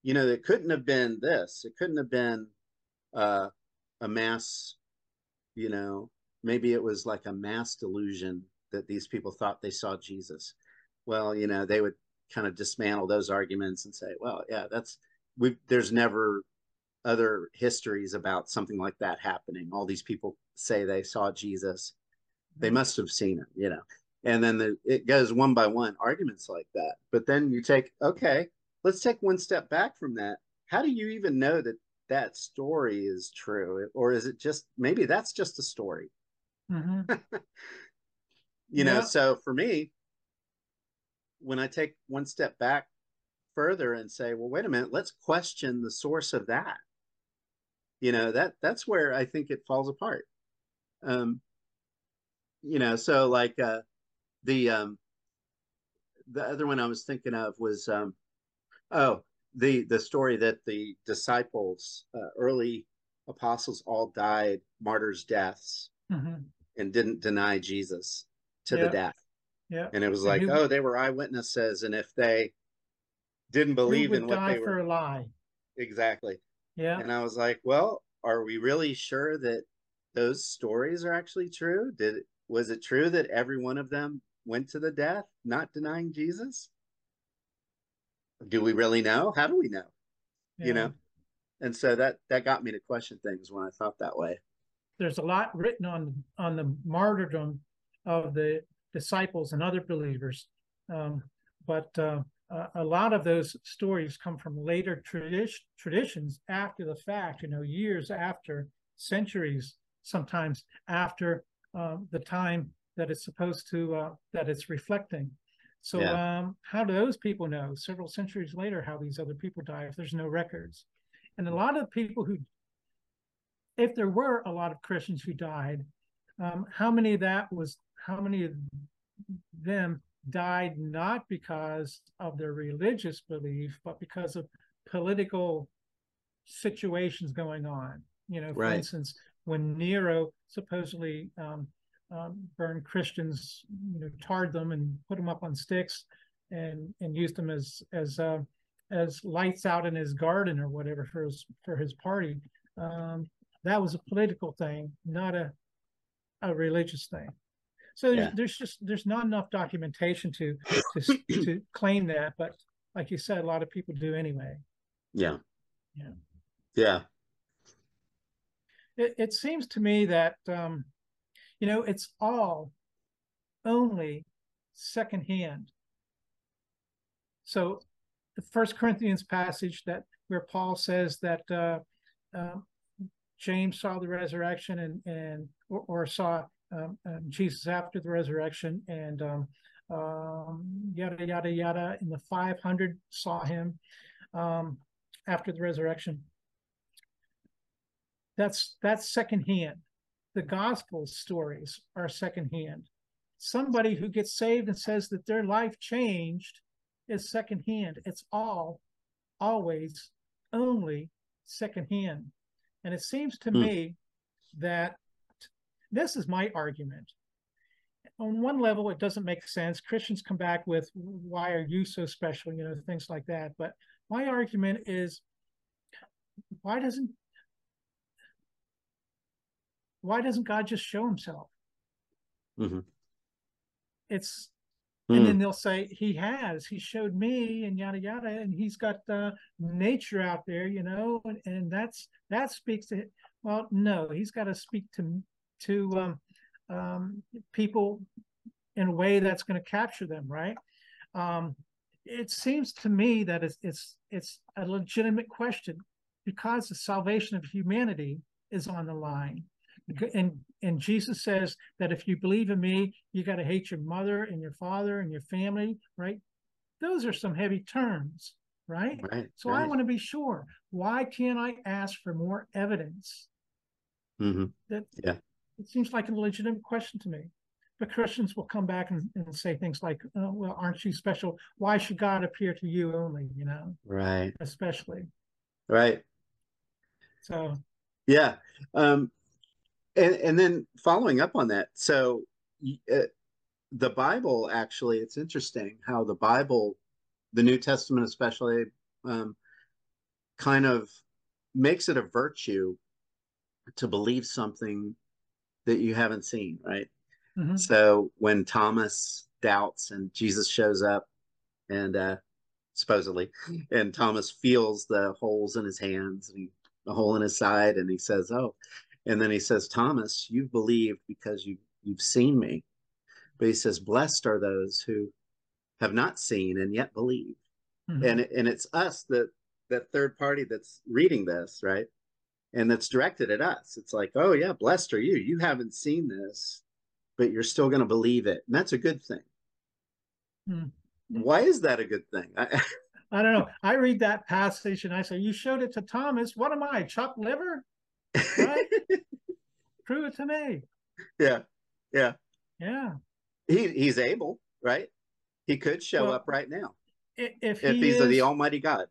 you know, it couldn't have been this. It couldn't have been uh, a mass, you know, maybe it was like a mass delusion that these people thought they saw Jesus. Well, you know, they would kind of dismantle those arguments and say, well, yeah, that's we there's never other histories about something like that happening. All these people say they saw Jesus. They mm-hmm. must have seen him, you know. And then the, it goes one by one arguments like that. But then you take, okay, let's take one step back from that. How do you even know that that story is true? Or is it just maybe that's just a story? hmm you know Yeah. so for me when i take one step back further and say well wait a minute let's question the source of that you know that that's where i think it falls apart um you know so like uh the um the other one i was thinking of was um oh the the story that the disciples uh, early apostles all died martyrs deaths hmm and didn't deny jesus to Yeah. the death Yeah. and it was like oh they were eyewitnesses and if they didn't believe in what die they for were a lie? exactly Yeah. and i was like well are we really sure that those stories are actually true did was it true that every one of them went to the death not denying jesus do we really know how do we know you know and so that that got me to question things when i thought that way there's a lot written on on the martyrdom of the disciples and other believers, um, but uh, a, lot of those stories come from later tradition, traditions after the fact. You know, years after, centuries, sometimes after uh, the time that it's supposed to uh, that it's reflecting. So, Yeah. um, how do those people know several centuries later how these other people die if there's no records? And a lot of people who if there were a lot of Christians who died, um, how many of that was how many of them died not because of their religious belief, but because of political situations going on. You know, for Right. instance, when Nero supposedly um, um, burned Christians, you know, tarred them and put them up on sticks and and used them as as uh, as lights out in his garden or whatever for his for his party. Um, that was a political thing, not a a religious thing. So there's, Yeah. there's just there's not enough documentation to to to claim that, but like you said, a lot of people do anyway. Yeah. Yeah. Yeah. It, it seems to me that um, you know it's all only secondhand. So the First Corinthians passage that where Paul says that uh, um, James saw the resurrection and and or, or saw um, um, Jesus after the resurrection and um, um, yada yada yada, and the five hundred saw him after the resurrection. That's that's secondhand. The gospel stories are secondhand. Somebody who gets saved and says that their life changed is secondhand. It's all always only secondhand. And it seems to Hmm. me that this is my argument. On one level, it doesn't make sense. Christians come back with, why are you so special? You know, things like that. But my argument is, why doesn't why doesn't God just show himself? Mhm. It's Mm. and then they'll say he has he showed me and yada yada and he's got uh, nature out there you know and, and that's that speaks to well no he's got to speak to to um, um, people in a way that's going to capture them right um, it seems to me that it's it's it's a legitimate question because the salvation of humanity is on the line and and Jesus says that if you believe in me, you got to hate your mother and your father and your family, right? Those are some heavy terms, right? Right. So I want to be sure. Why can't I ask for more evidence? Mhm. That Yeah. it seems like a legitimate question to me. But Christians will come back and, and say things like, oh, "Well, aren't you special? Why should God appear to you only? You know, Right. especially." Right. So Yeah. Um, and and then following up on that, so uh, the Bible actually, it's interesting how the Bible, the New Testament especially, um, kind of makes it a virtue to believe something that you haven't seen, right? mhm. So when Thomas doubts and Jesus shows up and uh supposedly and Thomas feels the holes in his hands and he, a hole in his side and he says, "Oh." And then he says, "Thomas, you've believed because you you've seen me." But he says, "Blessed are those who have not seen and yet believe." Mhm. And and it's us that that third party that's reading this, right? And that's directed at us. It's like, "Oh yeah, blessed are you. You haven't seen this, but you're still going to believe it." And that's a good thing. Hmm. Why is that a good thing? I, I don't know. I read that passage and I say, "You showed it to Thomas. What am I, chopped liver? Right? Prove it to me." yeah, yeah. Yeah. He he's able, right? He could show Well, up right now If if he he's is, the Almighty God.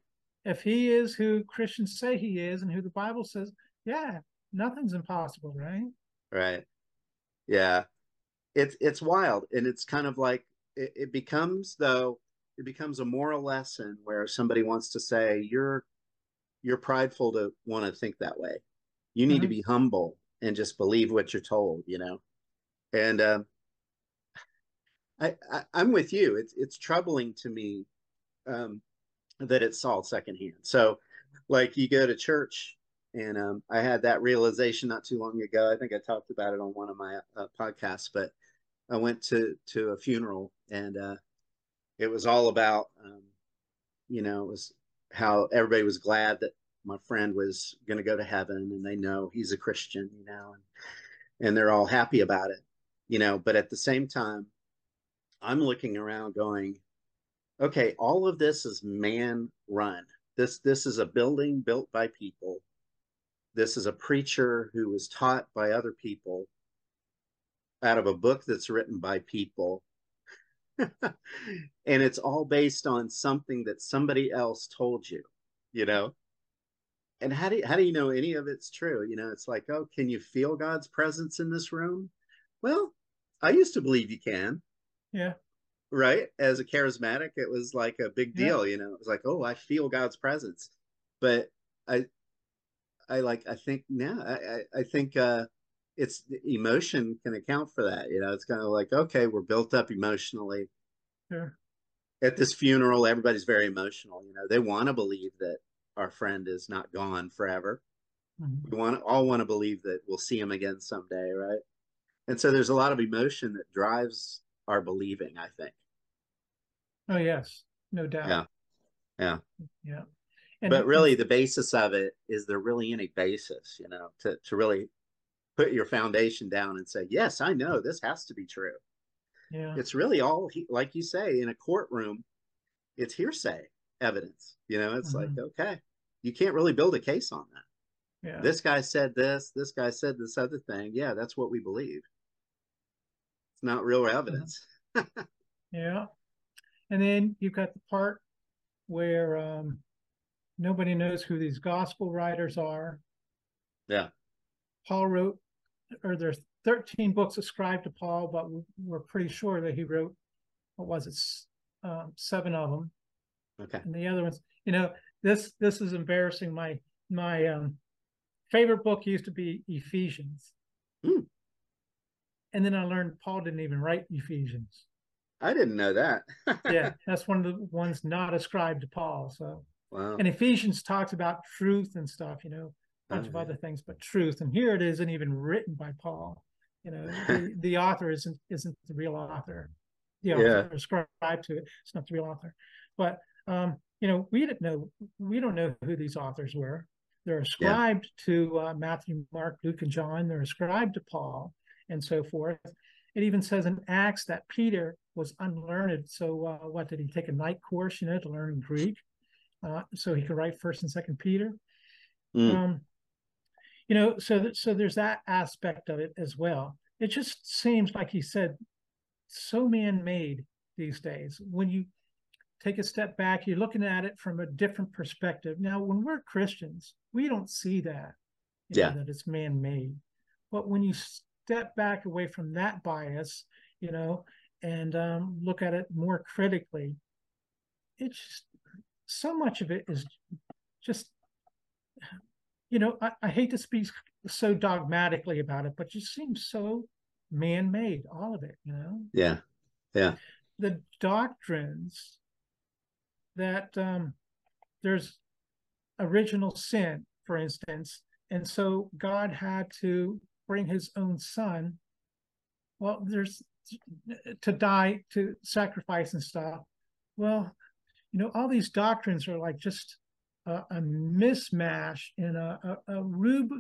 if he is who Christians say he is, and who the Bible says, yeah, nothing's impossible, right? Right. Yeah. It's it's wild. And it's kind of like it, it becomes though, it becomes a moral lesson where somebody wants to say, You're you're prideful to want to think that way. You need to Mhm. be humble and just believe what you're told, you know? And um I, I I'm with you. It's it's troubling to me um that it's all secondhand. So like you go to church and um, I had that realization not too long ago. I think I talked about it on one of my uh, podcasts, but I went to to a funeral and uh, it was all about, um, you know, it was how everybody was glad that my friend was going to go to heaven and they know he's a Christian, you know, and and they're all happy about it, you know. But at the same time, I'm looking around going, okay, all of this is man run. This this is a building built by people. This is a preacher who was taught by other people out of a book that's written by people. and it's all based on something that somebody else told you, you know? And how do you, how do you know any of it's true? You know, it's like, oh, can you feel God's presence in this room? Well, I used to believe you can. Yeah. Right. As a charismatic, it was like a big deal, yeah. you know. It was like, oh, I feel God's presence. But I I like I think yeah, I, I think uh it's emotion can account for that. You know, it's kind of like, okay, we're built up emotionally. Sure. At this funeral, everybody's very emotional. You know, they want to believe that our friend is not gone forever. Mm-hmm. We want all want to believe that we'll see him again someday, right? And so there's a lot of emotion that drives our believing, I think. Oh yes, no doubt. Yeah. Yeah. Yeah. And, but really the basis of it is there really any basis, you know, to, to really put your foundation down and say, yes, I know this has to be true. Yeah. It's really all, like you say, in a courtroom, it's hearsay evidence. You know, it's mm-hmm. like, okay, you can't really build a case on that. Yeah. This guy said this, this guy said this other thing. Yeah, that's what we believe. It's not real evidence. yeah. And then you've got the part where um, nobody knows who these gospel writers are. Yeah. Paul wrote or there's 13 books ascribed to Paul, but we're pretty sure that he wrote, what was it, um, seven of them. Okay. And the other ones, you know, this this is embarrassing. My my um, favorite book used to be Ephesians, mm. and then I learned Paul didn't even write Ephesians. I didn't know that. yeah, that's one of the ones not ascribed to Paul. So, wow. and Ephesians talks about truth and stuff. You know, a bunch of other things, but truth. And here it isn't even written by Paul. You know, the, the author isn't isn't the real author. The author yeah. ascribed to it. It's not the real author. But um, you know, we didn't know we don't know who these authors were. They're ascribed yeah. to uh, Matthew, Mark, Luke, and John. They're ascribed to Paul, and so forth. It even says in Acts that Peter was unlearned. So uh, what did he take a night course, you know, to learn Greek, uh, so he could write First and Second Peter. Mm. Um, you know so that, so there's that aspect of it as well it just seems like he said so man-made these days when you take a step back you're looking at it from a different perspective now when we're christians we don't see that yeah know, that it's man-made but when you step back away from that bias you know and um, look at it more critically it's just so much of it is just you know, I, I hate to speak so dogmatically about it, but it just seems so man-made, all of it, you know? Yeah. Yeah. The doctrines that um, there's original sin, for instance, and so God had to bring his own son. Well, there's to die, to sacrifice and stuff. Well, you know, all these doctrines are like just a, a mismatch in a, a, a Rube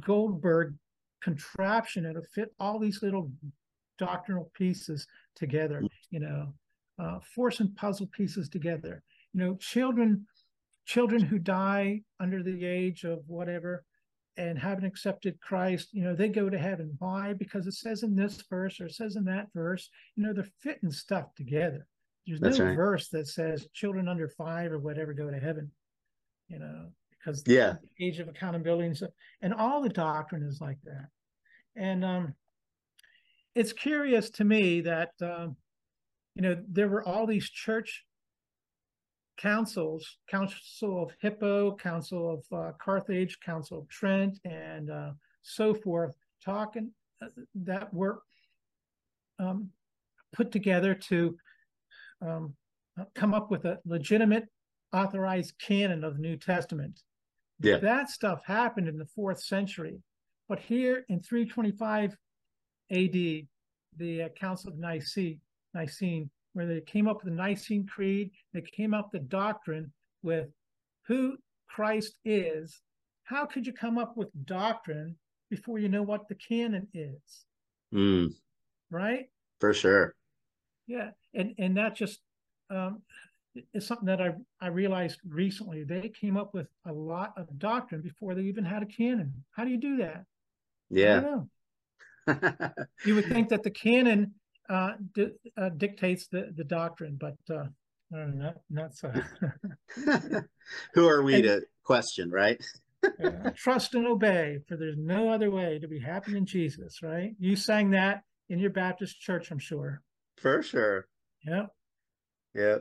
Goldberg contraption to fit all these little doctrinal pieces together, you know, uh, forcing puzzle pieces together. You know, children, children who die under the age of whatever and haven't accepted Christ, you know, they go to heaven. Why? Because it says in this verse or it says in that verse, you know, they're fitting stuff together. There's That's no right. verse that says children under five or whatever go to heaven you know, because yeah, the age of accountability and, so, and all the doctrine is like that. And um, it's curious to me that um, you know there were all these church councils, Council of Hippo, Council of uh, Carthage, Council of Trent, and uh, so forth, talking uh, that were um, put together to um, come up with a legitimate authorized canon of the New Testament. Yeah. That stuff happened in the fourth century. But here in 325 AD, the uh, Council of Nicene, Nicene, where they came up with the Nicene Creed, they came up with the doctrine with who Christ is. How could you come up with doctrine before you know what the canon is? Mm. Right? For sure. Yeah. And and that just um, is something that I, I realized recently. They came up with a lot of doctrine before they even had a canon. How do you do that? Yeah. you would think that the canon uh, di- uh, dictates the the doctrine, but uh, not not so. Who are we and, to question, right? trust and obey, for there's no other way to be happy in Jesus, right? You sang that in your Baptist church, I'm sure. For sure. Yeah. Yeah.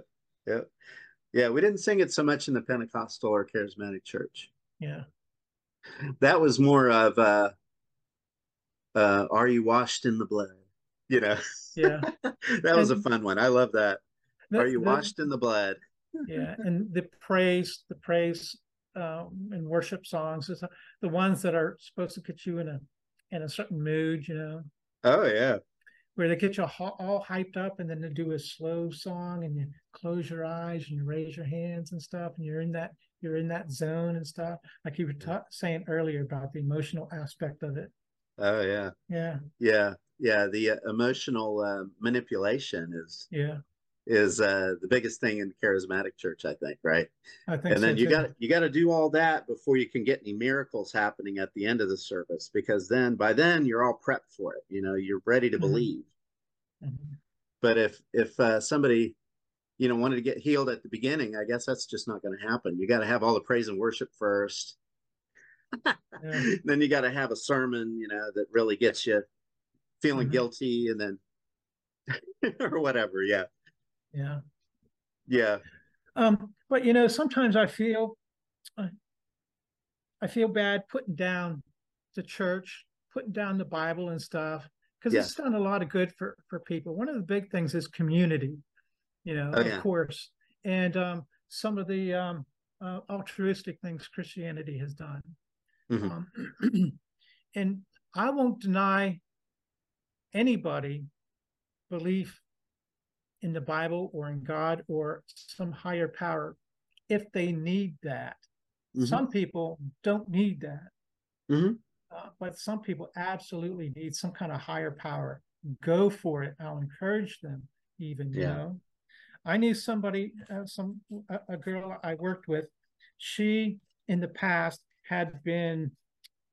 Yeah. Yeah. We didn't sing it so much in the Pentecostal or charismatic church. Yeah. That was more of uh uh are you washed in the blood? You know. Yeah. that was a fun one. I love that. The, are you the, washed in the blood? yeah. And the praise, the praise um, and worship songs, is the ones that are supposed to get you in a in a certain mood, you know. Oh yeah. Where they get you all hyped up, and then they do a slow song, and you close your eyes and you raise your hands and stuff, and you're in that you're in that zone and stuff. Like you were ta- saying earlier about the emotional aspect of it. Oh yeah. Yeah. Yeah. Yeah. The uh, emotional uh, manipulation is. Yeah is uh, the biggest thing in charismatic church, I think, right? I think and then you got you got to do all that before you can get any miracles happening at the end of the service, because then by then you're all prepped for it. You know, you're ready to mm-hmm. believe. Mm-hmm. But if if uh, somebody you know wanted to get healed at the beginning, I guess that's just not going to happen. You got to have all the praise and worship first. yeah. Then you got to have a sermon, you know, that really gets you feeling mm-hmm. guilty, and then or whatever. Yeah. Yeah. Yeah. Um, but you know, sometimes I feel I feel bad putting down the church, putting down the Bible and stuff, because it's done a lot of good for for people. One of the big things is community, you know, oh, of yeah. course, and um, some of the um, uh, altruistic things Christianity has done. Mm-hmm. Um, and I won't deny anybody belief in the Bible or in God or some higher power if they need that. Mm-hmm. Some people don't need that. Mm-hmm. Uh, but some people absolutely need some kind of higher power. Go for it. I'll encourage them, even, you know. I knew somebody, uh, some a, a, girl I worked with. She, in the past, had been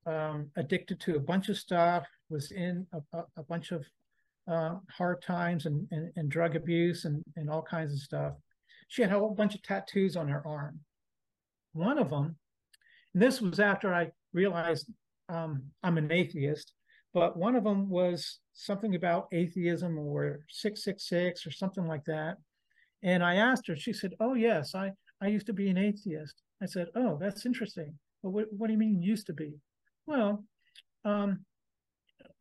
um, addicted to a bunch of stuff. Was in a, a, bunch of uh, hard times and, and, and drug abuse and, and all kinds of stuff. She had a whole bunch of tattoos on her arm. One of them, and this was after I realized um, I'm an atheist, but one of them was something about atheism or 666 or something like that. And I asked her, she said, Oh, yes, I, I used to be an atheist. I said, Oh, that's interesting. Well, what, what do you mean used to be? Well, um,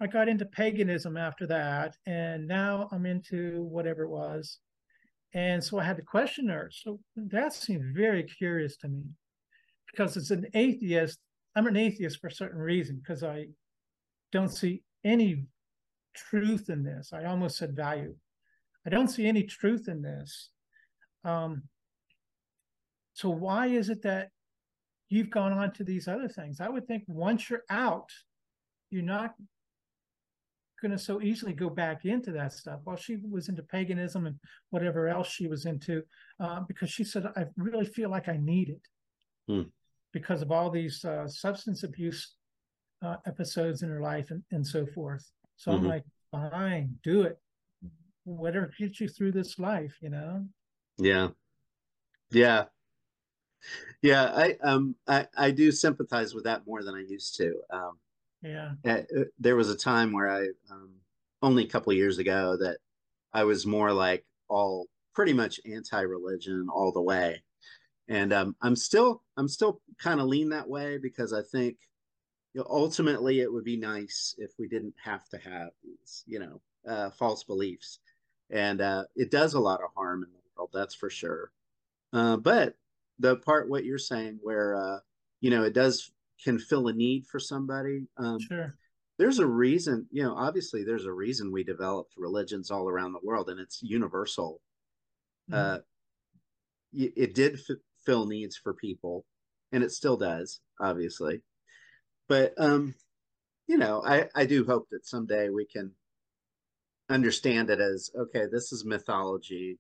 I got into paganism after that, and now I'm into whatever it was. And so I had to question her. So that seemed very curious to me because as an atheist, I'm an atheist for a certain reason because I don't see any truth in this. I almost said value. I don't see any truth in this. Um, so why is it that you've gone on to these other things? I would think once you're out, you're not going to so easily go back into that stuff. While she was into paganism and whatever else she was into, uh, because she said, I really feel like I need it hmm. because of all these uh, substance abuse uh, episodes in her life and, and so forth. So mm-hmm. I'm like, fine, do it. Whatever gets you through this life, you know? Yeah. Yeah. Yeah. I, um, I, I do sympathize with that more than I used to. Um, yeah. Uh, there was a time where I, um, only a couple years ago, that I was more like all pretty much anti-religion all the way, and um, I'm still I'm still kind of lean that way because I think you know, ultimately it would be nice if we didn't have to have these you know uh, false beliefs, and uh, it does a lot of harm in the world, that's for sure. Uh, but the part what you're saying where uh, you know it does can fill a need for somebody. Um, sure. There's a reason, you know, obviously there's a reason we developed religions all around the world and it's universal. Mm-hmm. Uh, it did f- fill needs for people and it still does, obviously. But, um, you know, I, I do hope that someday we can understand it as okay, this is mythology.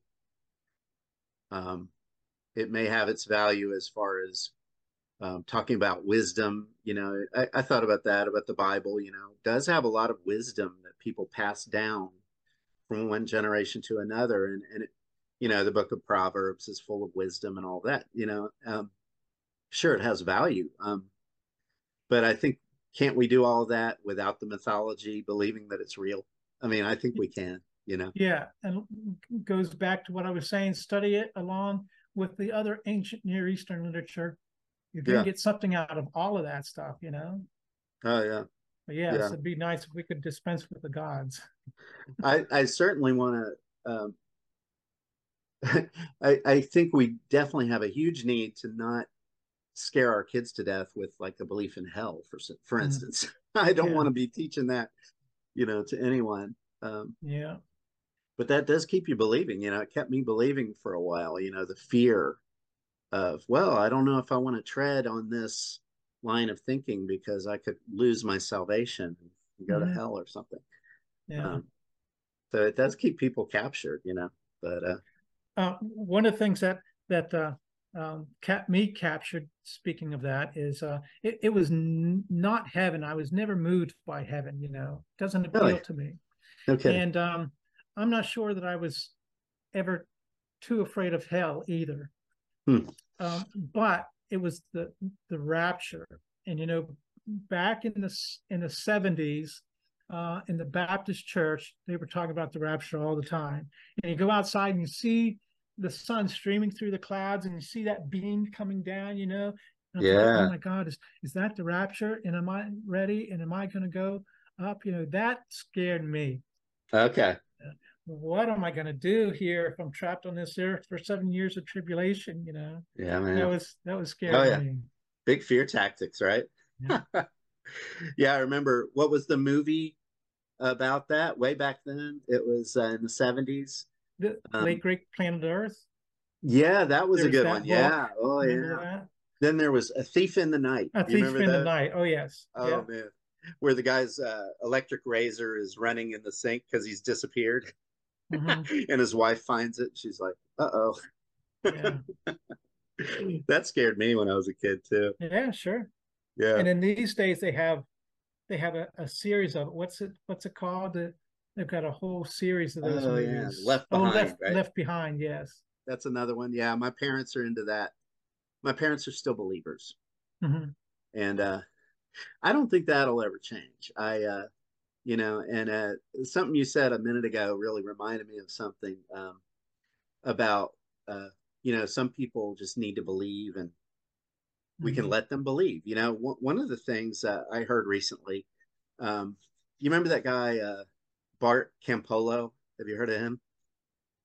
Um, it may have its value as far as um, talking about wisdom. You know, I, I, thought about that about the Bible. You know, does have a lot of wisdom that people pass down from one generation to another and and it, you know the book of proverbs is full of wisdom and all that you know um, sure it has value um, but i think can't we do all that without the mythology believing that it's real i mean i think we can you know yeah and goes back to what i was saying study it along with the other ancient near eastern literature you're to yeah. get something out of all of that stuff you know oh yeah but yes yeah. it'd be nice if we could dispense with the gods i i certainly want to um, I, I think we definitely have a huge need to not scare our kids to death with like a belief in hell for for mm. instance mm. i don't yeah. want to be teaching that you know to anyone um, yeah but that does keep you believing you know it kept me believing for a while you know the fear of well i don't know if i want to tread on this line of thinking because i could lose my salvation and go to mm-hmm. hell or something yeah um, so it does keep people captured you know but uh uh, one of the things that that uh, um, cap, me captured, speaking of that, is uh, it, it was n- not heaven. I was never moved by heaven. You know, it doesn't appeal really? to me. Okay. And um, I'm not sure that I was ever too afraid of hell either. Hmm. Um, but it was the the rapture, and you know, back in the in the 70s, uh, in the Baptist church, they were talking about the rapture all the time. And you go outside and you see the sun streaming through the clouds and you see that beam coming down, you know. yeah. Like, oh my God, is is that the rapture? And am I ready? And am I going to go up? You know, that scared me. Okay. What am I going to do here if I'm trapped on this earth for seven years of tribulation? You know. Yeah, man. That was that was scary. Oh, yeah. Big fear tactics, right? Yeah. yeah, I remember what was the movie about that way back then. It was uh, in the seventies. The um, late great planet Earth. Yeah, that was a good one. Book. Yeah. Oh remember yeah. That? Then there was a thief in the night. A thief in the night. Oh yes. Oh yeah. man, where the guy's uh, electric razor is running in the sink because he's disappeared, mm-hmm. and his wife finds it. She's like, "Uh oh." Yeah. that scared me when I was a kid too. Yeah, sure. Yeah. And in these days, they have they have a, a series of what's it what's it called? The, they've got a whole series of those oh, movies. Yeah. Left behind, oh, left, right? left behind, yes. That's another one. Yeah, my parents are into that. My parents are still believers, mm-hmm. and uh, I don't think that'll ever change. I, uh, you know, and uh, something you said a minute ago really reminded me of something um, about, uh, you know, some people just need to believe and we can mm-hmm. let them believe. You know, one of the things uh, I heard recently, um, you remember that guy uh, Bart Campolo? Have you heard of him?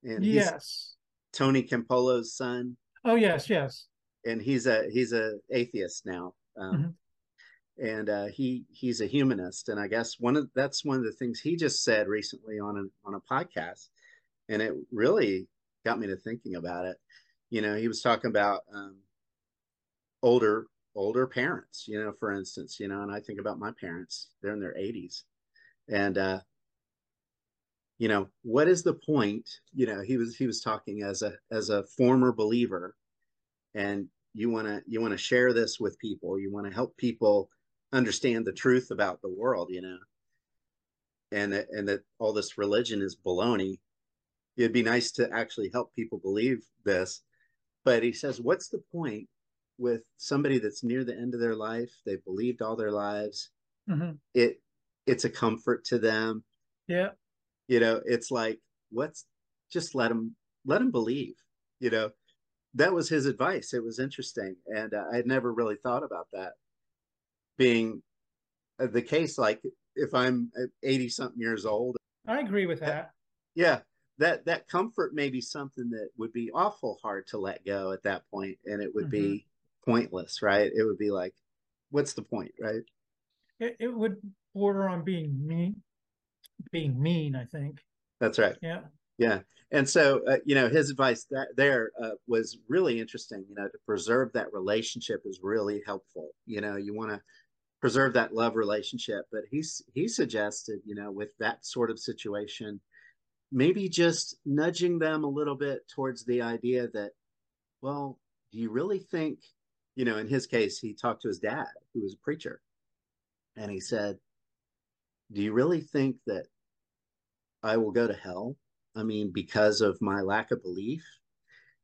And yes, Tony Campolo's son. Oh yes, yes. And he's a he's a atheist now, um, mm-hmm. And uh, he he's a humanist. And I guess one of that's one of the things he just said recently on on a podcast, and it really got me to thinking about it. You know, he was talking about um, older older parents you know for instance you know and i think about my parents they're in their 80s and uh you know what is the point you know he was he was talking as a as a former believer and you want to you want to share this with people you want to help people understand the truth about the world you know? And that and that all this religion is baloney. It'd be nice to actually help people believe this. But he says what's the point with somebody that's near the end of their life? They've believed all their lives. Mm-hmm. it it's a comfort to them. Yeah. You know it's like what's just let them let them believe you know? That was his advice. It was interesting. And uh, i had never really thought about that being uh, the case like if i'm 80 something years old i agree with that yeah that that comfort may be something that would be awful hard to let go at that point and it would mm-hmm. be pointless, right? It would be like, what's the point, right? It, it would border on being mean, being mean. I think that's right. Yeah, yeah. And so, uh, you know, his advice that there uh, was really interesting. You know, to preserve that relationship is really helpful. You know, you want to preserve that love relationship, but he's he suggested, you know, with that sort of situation, maybe just nudging them a little bit towards the idea that, well, do you really think you know, in his case, he talked to his dad, who was a preacher, and he said, "Do you really think that I will go to hell. I mean, because of my lack of belief.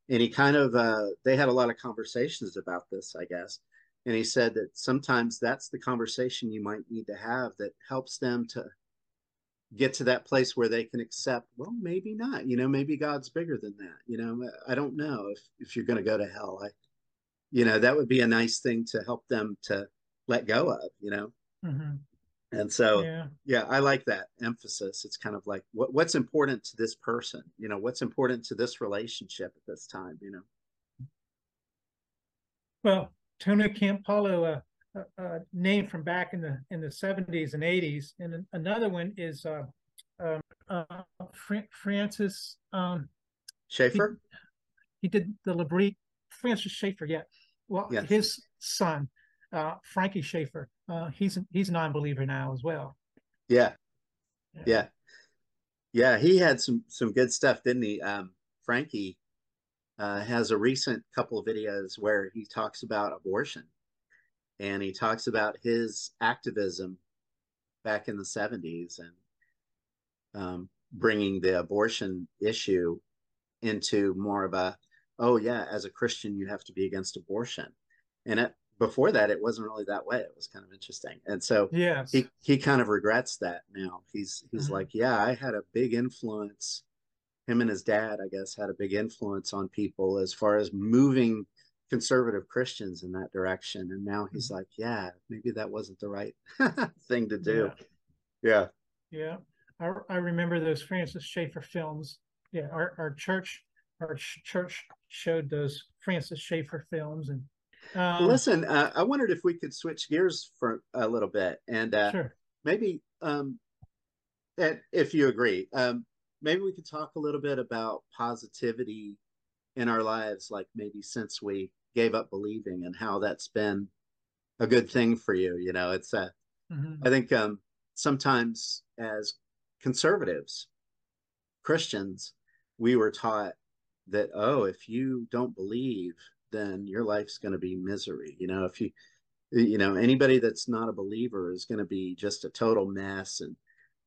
And he kind of, uh, they had a lot of conversations about this, I guess. And he said that sometimes that's the conversation you might need to have that helps them to get to that place where they can accept, well, maybe not, you know, maybe God's bigger than that. You know, I don't know if, if you're going to go to hell. I, you know, that would be a nice thing to help them to let go of, you know? Mm-hmm. And so, yeah. yeah, I like that emphasis. It's kind of like what, what's important to this person, you know, what's important to this relationship at this time, you know? Well, Tony Campolo, a, a, a, name from back in the in the seventies and eighties, and another one is uh, um, uh, Fra- Francis um, Schaeffer. He, he, did the L'Abri. Francis Schaeffer, yeah. Well, yes. his son, uh, Frankie Schaeffer, uh, he's he's a non-believer now as well. Yeah. yeah, yeah, yeah. He had some some good stuff, didn't he? Um, Frankie uh, has a recent couple of videos where he talks about abortion, and he talks about his activism back in the '70s and um, bringing the abortion issue into more of a oh yeah as a christian you have to be against abortion. And it before that it wasn't really that way. It was kind of interesting. And so yeah he, he kind of regrets that now. He's he's mm-hmm. like yeah i had a big influence him and his dad i guess had a big influence on people as far as moving conservative christians in that direction and now he's mm-hmm. like yeah maybe that wasn't the right thing to do yeah yeah, yeah. I, I remember those francis schaeffer films yeah our, our church our church showed those francis schaeffer films and um, Listen, uh, I wondered if we could switch gears for a little bit and uh, sure. maybe, um, if you agree, um, maybe we could talk a little bit about positivity in our lives, like maybe since we gave up believing and how that's been a good thing for you. You know, it's a, mm-hmm. I think um, sometimes as conservatives, Christians, we were taught that, oh, if you don't believe, then your life's going to be misery. You know, if you, you know, anybody that's not a believer is going to be just a total mess, and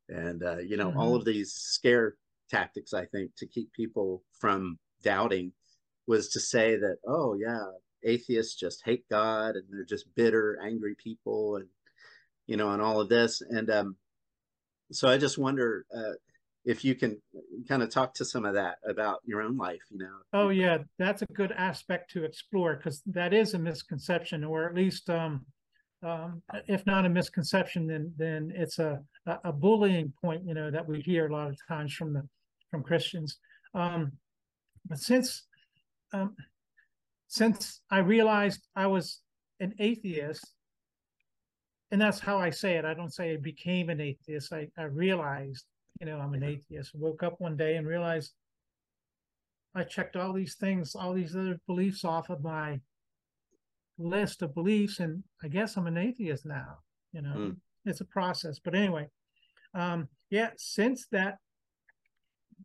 and uh, you know, mm-hmm. all of these scare tactics. I think to keep people from doubting was to say that, oh yeah, atheists just hate God and they're just bitter, angry people, and you know, and all of this. And um, so I just wonder, uh, if you can kind of talk to some of that about your own life you know oh yeah that's a good aspect to explore because that is a misconception or at least um, um, if not a misconception then then it's a a bullying point you know that we hear a lot of times from the from christians um, but since um, since i realized i was an atheist and that's how i say it i don't say i became an atheist i, I realized you know, I'm an atheist. Woke up one day and realized I checked all these things, all these other beliefs off of my list of beliefs, and I guess I'm an atheist now. You know, mm. it's a process. But anyway, um, yeah, since that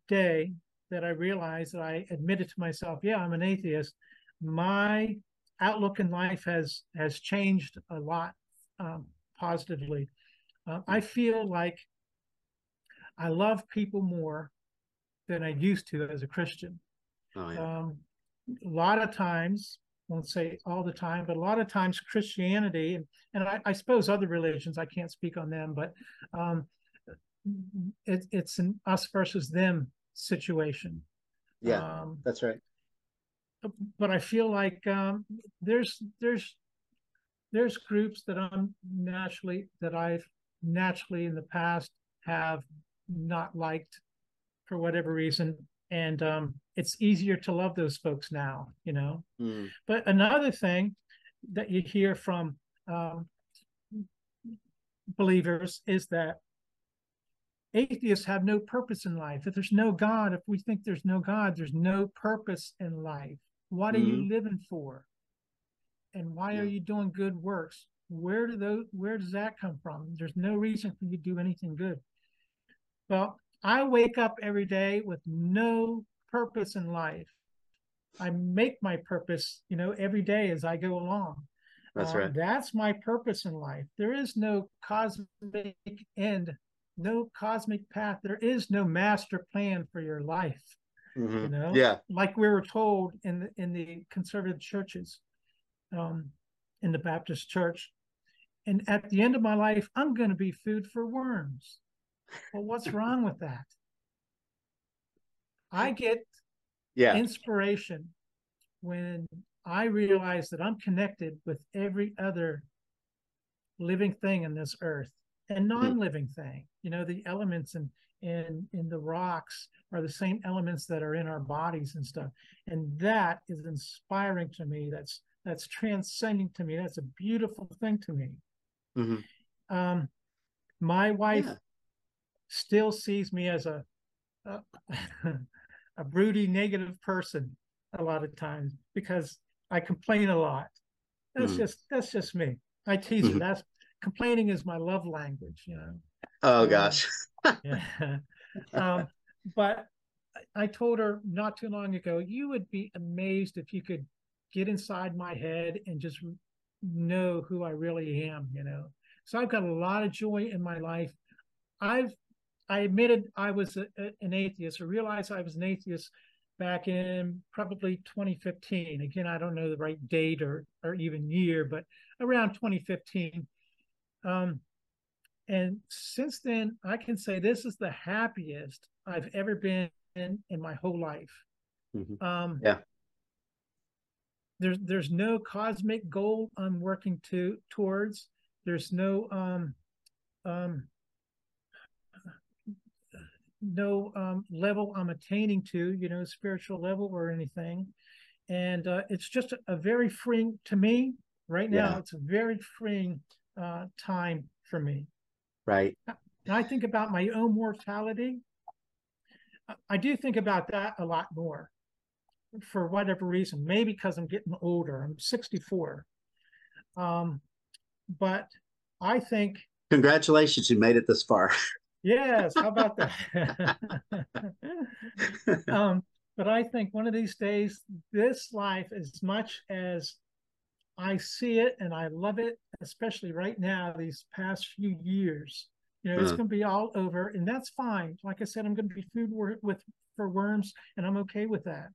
day that I realized that I admitted to myself, yeah, I'm an atheist, my outlook in life has has changed a lot um, positively. Uh, I feel like I love people more than I used to as a Christian. Oh, yeah. um, a lot of times, I won't say all the time, but a lot of times Christianity and, and I, I suppose other religions, I can't speak on them, but um, it, it's an us versus them situation. Yeah, um, that's right. But I feel like um, there's there's there's groups that I'm naturally that I've naturally in the past have not liked for whatever reason and um, it's easier to love those folks now you know mm. but another thing that you hear from um, believers is that atheists have no purpose in life if there's no god if we think there's no god there's no purpose in life what mm. are you hmm. living for and why yeah. are you doing good works where do those where does that come from there's no reason for you to do anything good well, I wake up every day with no purpose in life. I make my purpose, you know, every day as I go along. That's uh, right. That's my purpose in life. There is no cosmic end no cosmic path. There is no master plan for your life. Mm-hmm. You know, Yeah. like we were told in the in the conservative churches, um, in the Baptist church. And at the end of my life, I'm going to be food for worms. Well, what's wrong with that? I get Yeah. inspiration when I realize that I'm connected with every other living thing in this earth and non-living thing. You know, the elements and in in the rocks are the same elements that are in our bodies and stuff. And that is inspiring to me. That's that's transcending to me. That's a beautiful thing to me. Mhm. Um, my wife Yeah. still sees me as a a, a broody negative person a lot of times because I complain a lot. That's Mhm. just that's just me. I tease her. Mhm. That's complaining is my love language, you know. Oh gosh. Yeah. um, but I- I told her not too long ago, you would be amazed if you could get inside my head and just know who I really am, you know. So I've got a lot of joy in my life. I've I admitted I was a, a- an atheist, or realized I was an atheist back in probably 2015. Again, I don't know the right date or or even year, but around 2015. Um, and since then, I can say this is the happiest I've ever been in, in my whole life. Mhm. Um, Yeah. There's there's no cosmic goal I'm working to towards. There's no um, um, no um, level I'm attaining to, you know, spiritual level or anything. And uh, it's just a, a very freeing to me right now. Yeah. It's a very freeing uh, time for me. Right. And I think about my own mortality. I- do think about that a lot more for whatever reason. Maybe because I'm getting older. I'm 64. Um, but I think, Congratulations, you made it this far. yes, how about that? um, but I think one of these days, this life, as much as I see it and I love it, especially right now, these past few years, you know, it's Mhm. going to be all over, and that's fine. Like I said, I'm going to be food with for worms, and I'm okay with that.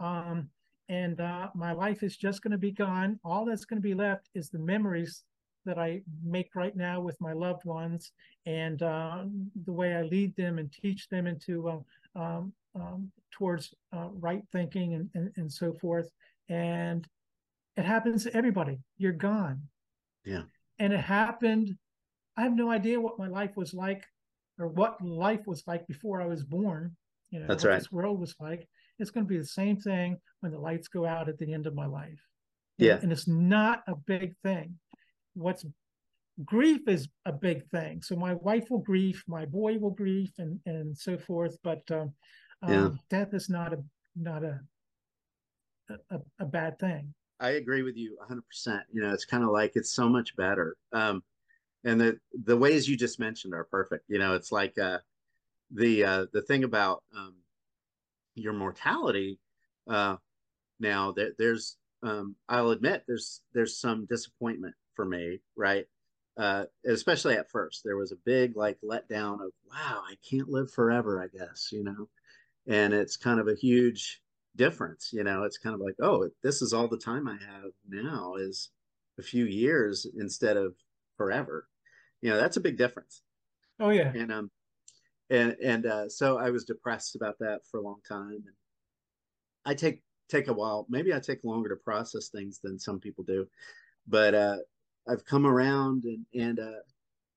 Um, and uh, my life is just going to be gone. All that's going to be left is the memories that I make right now with my loved ones, and uh, the way I lead them and teach them into uh, um, um, towards uh, right thinking and, and and so forth. And it happens to everybody. You're gone. Yeah. And it happened. I have no idea what my life was like or what life was like before I was born. You know, That's what right. this world was like. It's going to be the same thing when the lights go out at the end of my life. Yeah. And it's not a big thing. What's grief is a big thing. So my wife will grieve, my boy will grieve, and and so forth. But um, Yeah. um, death is not a not a a, a bad thing. I agree with you 100%. You know, it's kind of like it's so much better. Um, and the the ways you just mentioned are perfect. You know, it's like uh, the uh, the thing about um, your mortality. Uh, now there, there's um, I'll admit there's there's some disappointment for me, right? Uh, especially at first, there was a big like letdown of wow, I can't live forever. I guess you know, and it's kind of a huge difference. You know, it's kind of like oh, this is all the time I have now is a few years instead of forever. You know, that's a big difference Oh yeah. and um and and uh so i was depressed about that for a long time and i take take a while maybe i take longer to process things than some people do but uh i've come around and and uh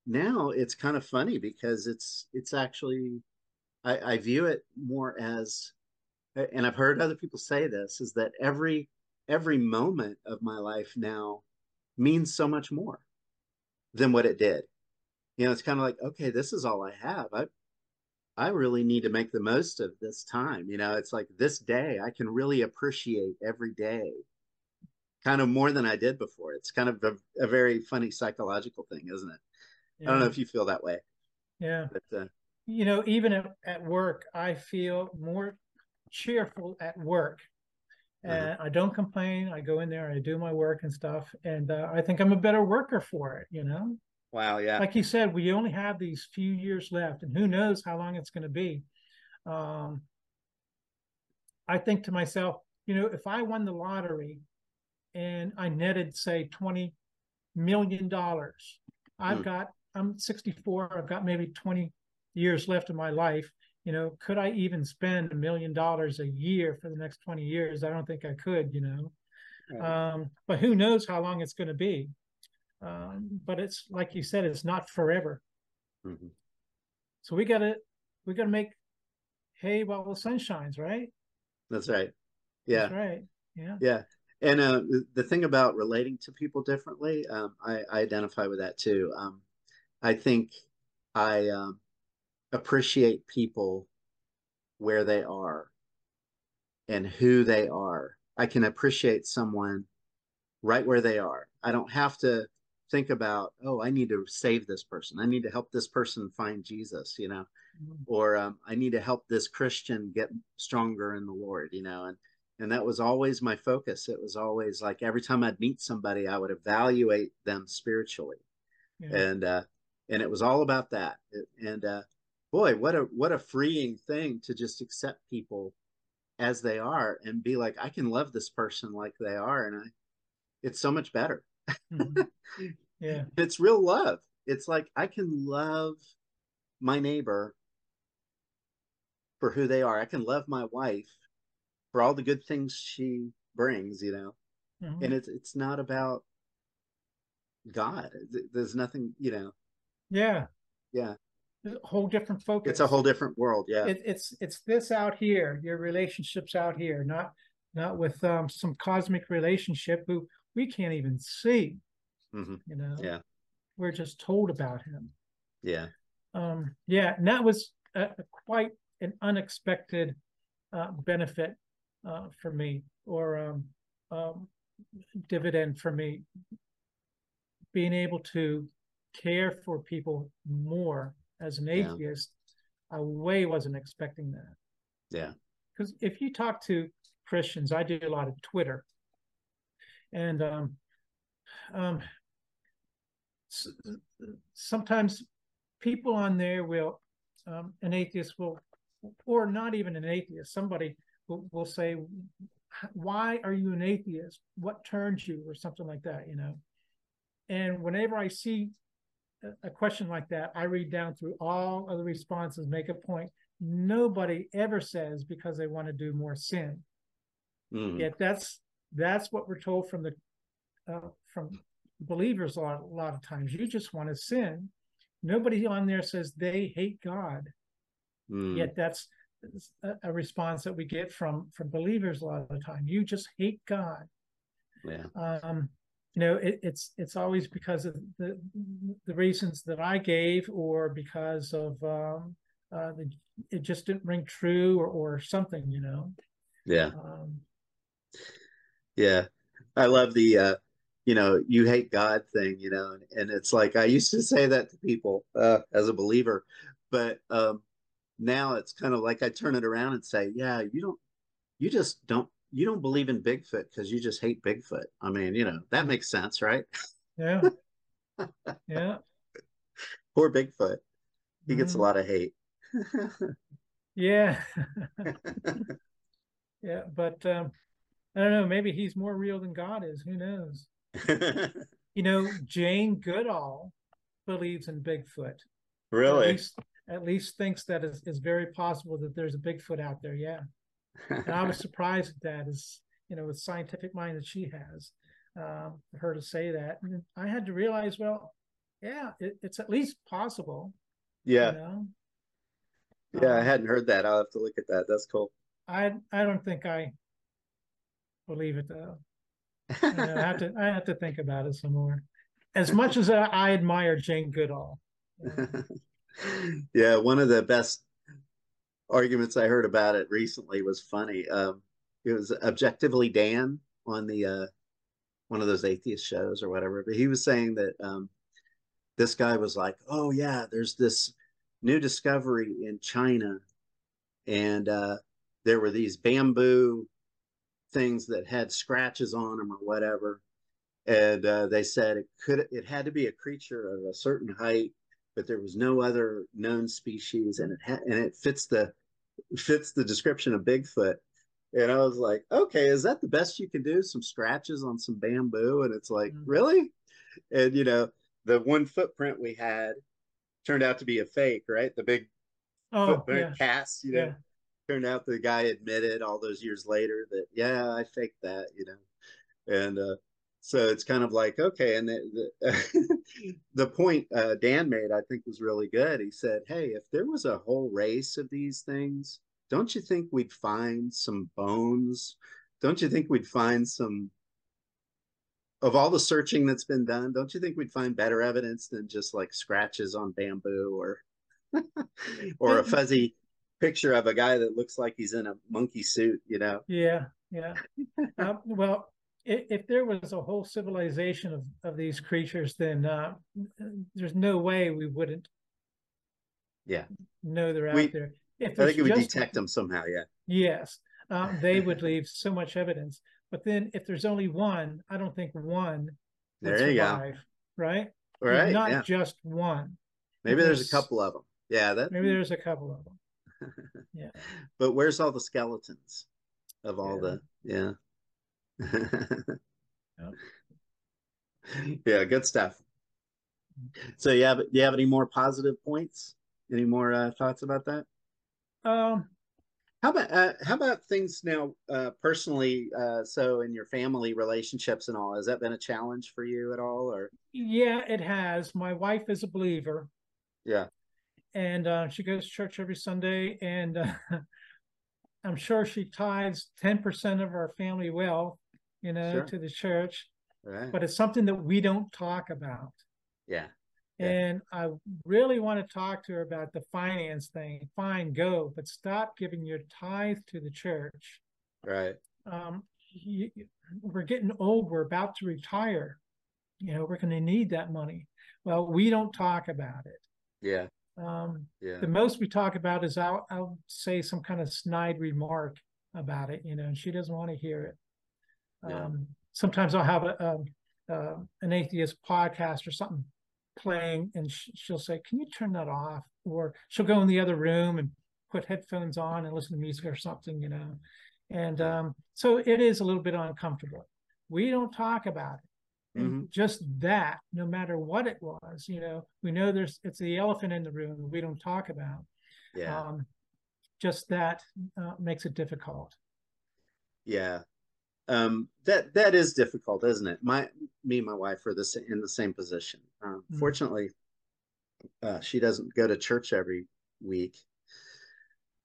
now it's kind of funny because it's it's actually i i view it more as and i've heard other people say this is that every every moment of my life now means so much more than what it did. You know it's kind of like okay this is all i have. I i really need to make the most of this time. You know it's like this day i can really appreciate every day kind of more than i did before. It's kind of a, a very funny psychological thing isn't it? I don't know if you feel that way Yeah. but uh, You know, even at, at work, I feel more cheerful at work. And I don't complain. I go in there, I do my work and stuff, and uh, I think I'm a better worker for it. You know. Wow. Yeah. Like you said, we only have these few years left, and who knows how long it's going to be. Um, I think to myself, you know, if I won the lottery and I netted, say, $20 million, I've hmm. got, I'm 64, I've got maybe 20 years left of my life. You know, could I even spend a million dollars a year for the next 20 years? I don't think I could, you know. Right. Um, but who knows how long it's going to be. Um, but it's like you said, it's not forever. Mm-hmm. So we gotta we gotta make hay while the sun shines, right? That's right. Yeah. That's right. Yeah. Yeah. And uh, the thing about relating to people differently, um, I, I, identify with that too. Um, I think I um, appreciate people where they are and who they are. I can appreciate someone right where they are. I don't have to think about oh i need to save this person i need to help this person find jesus you know mm-hmm. or um, i need to help this christian get stronger in the lord you know and and that was always my focus it was always like every time i'd meet somebody i would evaluate them spiritually yeah. and uh and it was all about that and uh boy what a what a freeing thing to just accept people as they are and be like i can love this person like they are and i it's so much better mm-hmm. Yeah. It's real love. It's like I can love my neighbor for who they are. I can love my wife for all the good things she brings, you know. Mm-hmm. And it's it's not about God. There's nothing, you know. Yeah. Yeah. A whole different focus. It's a whole different world. Yeah. It, it's it's this out here. Your relationships out here, not not with um, some cosmic relationship who we can't even see. Mm-hmm. You know, yeah, we're just told about him. Yeah, um, yeah, and that was a, a quite an unexpected uh, benefit uh, for me, or um, um, dividend for me, being able to care for people more as an atheist. Yeah. I way wasn't expecting that. Yeah, because if you talk to Christians, I do a lot of Twitter, and um, um, sometimes people on there will, um, an atheist will, or not even an atheist, somebody will, will say, why are you an atheist? What turns you or something like that, you know? And whenever I see a question like that, I read down through all of the responses, make a point. Nobody ever says because they want to do more sin. Mm. Yet that's that's what we're told from the uh, from believers a lot, a lot of times. You just want to sin. Nobody on there says they hate God. Mm. Yet that's a, a, response that we get from from believers a lot of the time. You just hate God. Yeah. Um, you know, it, it's it's always because of the the reasons that I gave, or because of um, uh, the, it just didn't ring true, or or something. You know. Yeah. Um, yeah, I love the uh, you know, you hate God thing, you know, and, and it's like I used to say that to people uh, as a believer, but um, now it's kind of like I turn it around and say, yeah, you don't, you just don't, you don't believe in Bigfoot because you just hate Bigfoot. I mean, you know, that makes sense, right? Yeah. yeah. Poor Bigfoot. He gets mm. a mm-hmm. lot of hate. yeah. yeah, but um, I don't know. Maybe he's more real than God is. Who knows? you know, Jane Goodall believes in Bigfoot. Really? At least, at least thinks that it's, it's very possible that there's a Bigfoot out there. Yeah. And I was surprised at that, as you know, with scientific mind that she has, um, her to say that. And I had to realize, well, yeah, it, it's at least possible. Yeah. You know? Yeah, um, I hadn't heard that. I'll have to look at that. That's cool. I I don't think I believe it though. I have to I have to think about it some more. As much as I, I admire Jane Goodall. yeah, one of the best arguments I heard about it recently was funny. Um, it was objectively Dan on the uh, one of those atheist shows or whatever, but he was saying that um, this guy was like, "Oh yeah, there's this new discovery in China, and uh, there were these bamboo things that had scratches on them or whatever. and uh, they said it could it had to be a creature of a certain height, but there was no other known species, and it ha- and it fits the fits the description of Bigfoot. And I was like, okay, is that the best you can do? Some scratches on some bamboo, and it's like, mm-hmm. really? And you know, the one footprint we had turned out to be a fake, right? The big oh, footprint yeah. cast, you know. Yeah. Turned out the guy admitted all those years later that yeah, I faked that, you know. And uh, so it's kind of like okay and the, the, the point uh, dan made i think was really good. He said hey if there was a whole race of these things don't you think we'd find some bones? Don't you think we'd find some of all the searching that's been done don't you think we'd find better evidence than just like scratches on bamboo or or a fuzzy picture of a guy that looks like he's in a monkey suit you know? Yeah yeah. Um, well if there was a whole civilization of, of these creatures, then uh, there's no way we wouldn't. Yeah. Know they're we, out there. If I think it would detect them somehow. Yeah. Yes, um, they would leave so much evidence. But then, if there's only one, I don't think one. There you survive, go. Right. Right. There's not yeah. just one. Maybe there's, there's, a couple of them. Yeah. That. Maybe there's a couple of them. Yeah. but where's all the skeletons of all yeah. the? Yeah yep. Yeah, good stuff. So, you have do you have any more positive points? Any more uh, thoughts about that? Um, how about uh, how about things now uh, personally? Uh, so, in your family relationships and all, has that been a challenge for you at all? Or yeah, it has. My wife is a believer. Yeah, and uh, she goes to church every Sunday, and uh, I'm sure she tithes ten percent of our family wealth you know, sure. to the church. Right. But it's something that we don't talk about. Yeah. yeah. And I really want to talk to her about the finance thing. Fine, go, but stop giving your tithe to the church. Right. Um, you, we're getting old. We're about to retire. You know, we're going to need that money. Well, we don't talk about it. Yeah. Um, yeah. The most we talk about is I'll, I'll say some kind of snide remark about it, you know, and she doesn't want to hear it. Yeah. Um, sometimes I'll have a, a, a, an atheist podcast or something playing, and sh- she'll say, "Can you turn that off?" Or she'll go in the other room and put headphones on and listen to music or something, you know. And um, so it is a little bit uncomfortable. We don't talk about it. Mm-hmm. Just that, no matter what it was, you know, we know there's it's the elephant in the room we don't talk about. Yeah. Um, just that uh, makes it difficult. Yeah, um, that that is difficult, isn't it? My me and my wife are the in the same position. Um, mm-hmm. Fortunately, uh, she doesn't go to church every week.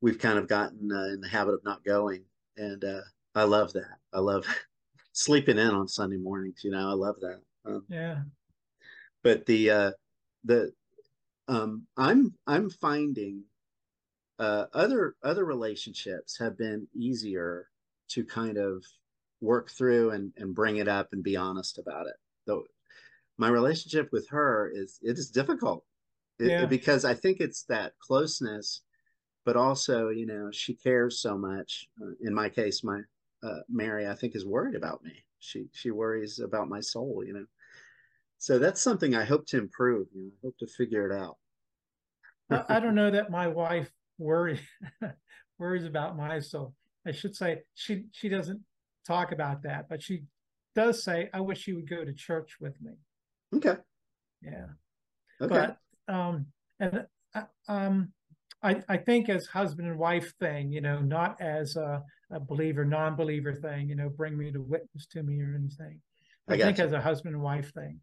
We've kind of gotten uh, in the habit of not going, and uh, I love that. I love sleeping in on Sunday mornings. You know, I love that. Um, yeah. But the uh, the um, I'm I'm finding uh, other other relationships have been easier to kind of work through and, and bring it up and be honest about it. Though my relationship with her is it is difficult it, yeah. because I think it's that closeness, but also you know she cares so much. Uh, in my case, my uh, Mary I think is worried about me. She she worries about my soul. You know, so that's something I hope to improve. You know, I hope to figure it out. I don't know that my wife worries worries about my soul. I should say she she doesn't talk about that, but she does say, "I wish you would go to church with me." Okay. Yeah. Okay. But um, and uh, um, I I think as husband and wife thing, you know, not as a, a believer non-believer thing, you know, bring me to witness to me or anything. I, I think you. as a husband and wife thing.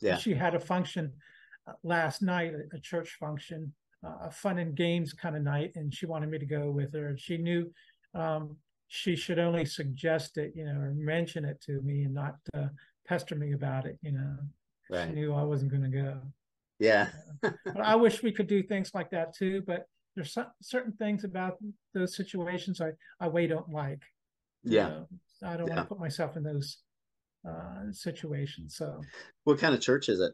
Yeah. She had a function uh, last night, a, a church function, uh, a fun and games kind of night, and she wanted me to go with her. She knew um, she should only suggest it, you know, or mention it to me and not uh, pester me about it, you know. Right. She knew I wasn't going to go. Yeah. but I wish we could do things like that too. But there's some, certain things about those situations I, I way don't like. Yeah. know? I don't yeah. want to put myself in those uh, situations. So, what kind of church is it?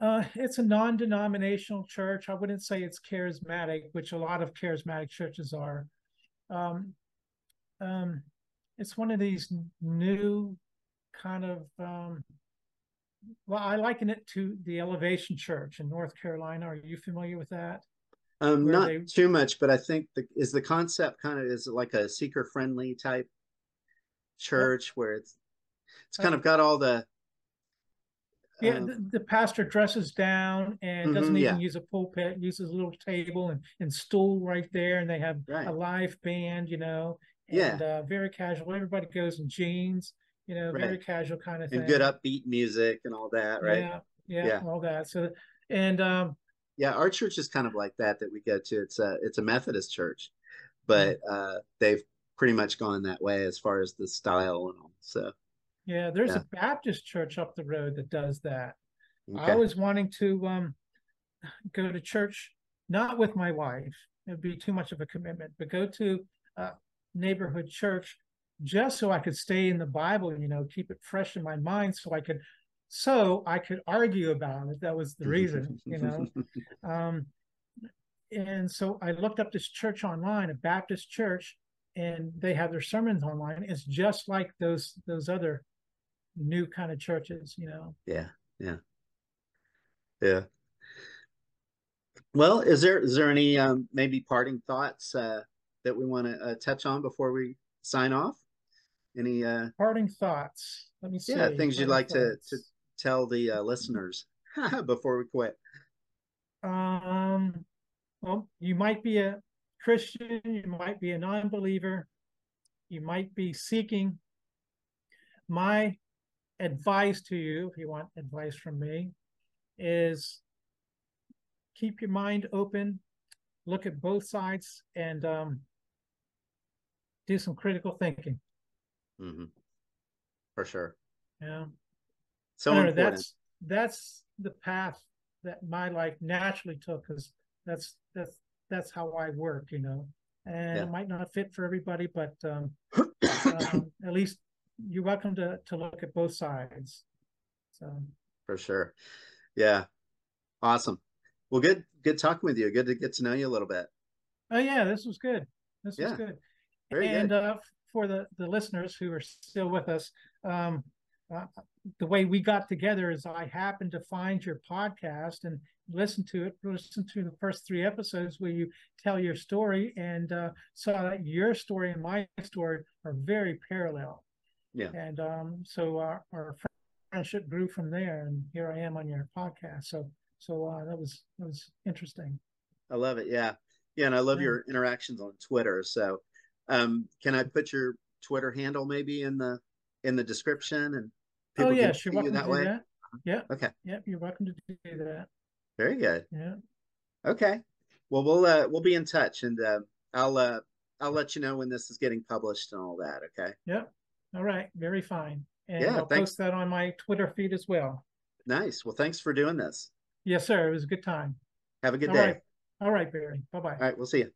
Uh, it's a non-denominational church. I wouldn't say it's charismatic, which a lot of charismatic churches are um, um, it's one of these new kind of um, well, I liken it to the Elevation Church in North Carolina. Are you familiar with that? Um, not they... too much, but I think the is the concept kind of is like a seeker friendly type church where it's it's kind of got all the yeah um, the, the, pastor dresses down and doesn't mm-hmm, even yeah. use a pulpit uses a little table and, and stool right there and they have right. a live band you know and yeah. uh, very casual everybody goes in jeans you know right. very casual kind of thing and good upbeat music and all that right yeah yeah, yeah. all that so and um yeah our church is kind of like that that we go to it's a it's a methodist church but mm-hmm. uh they've pretty much gone that way as far as the style and all so yeah, there's yeah. a Baptist church up the road that does that. Okay. I was wanting to um, go to church, not with my wife. It'd be too much of a commitment, but go to a neighborhood church just so I could stay in the Bible, you know, keep it fresh in my mind so I could so I could argue about it. That was the reason, you know. Um, and so I looked up this church online, a Baptist church, and they have their sermons online. It's just like those those other new kind of churches, you know. Yeah, yeah, yeah. Well, is there is there any um, maybe parting thoughts uh, that we want to uh, touch on before we sign off? Any uh, parting thoughts? Let me see. Yeah, things you'd like to to tell the uh, listeners before we quit. Um, well, you might be a Christian, you might be a non-believer, you might be seeking. My advice to you, if you want advice from me, is keep your mind open, look at both sides, and um, do some critical thinking. Mm-hmm. For sure. Yeah. So know, that's that's the path that my life naturally took because that's that's that's how I work, you know. And yeah. it might not fit for everybody, but um, um, at least you're welcome to to look at both sides. So for sure, yeah, awesome. Well, good good talking with you. Good to get to know you a little bit. Oh yeah, this was good. This yeah. was good. Very and good. Uh, for the the listeners who are still with us, um, uh, the way we got together is I happened to find your podcast and listen to it. Listen to the first three episodes where you tell your story, and uh, saw that your story and my story are very parallel. Yeah. And um, so our, our friendship grew from there, and here I am on your podcast. So so uh, that was that was interesting. I love it. Yeah, yeah, and I love yeah. your interactions on Twitter. So, um, can I put your Twitter handle maybe in the in the description and oh yeah, you're welcome that to way? do that. Yeah. Okay. Yep, you're welcome to do that. Very good. Yeah. Okay. Well, we'll uh, we'll be in touch, and uh, I'll uh, I'll let you know when this is getting published and all that. Okay. Yep. All right, very fine. And yeah, I'll thanks. post that on my Twitter feed as well. Nice. Well, thanks for doing this. Yes, sir. It was a good time. Have a good All day. Right. All right, Barry. Bye bye. All right, we'll see you.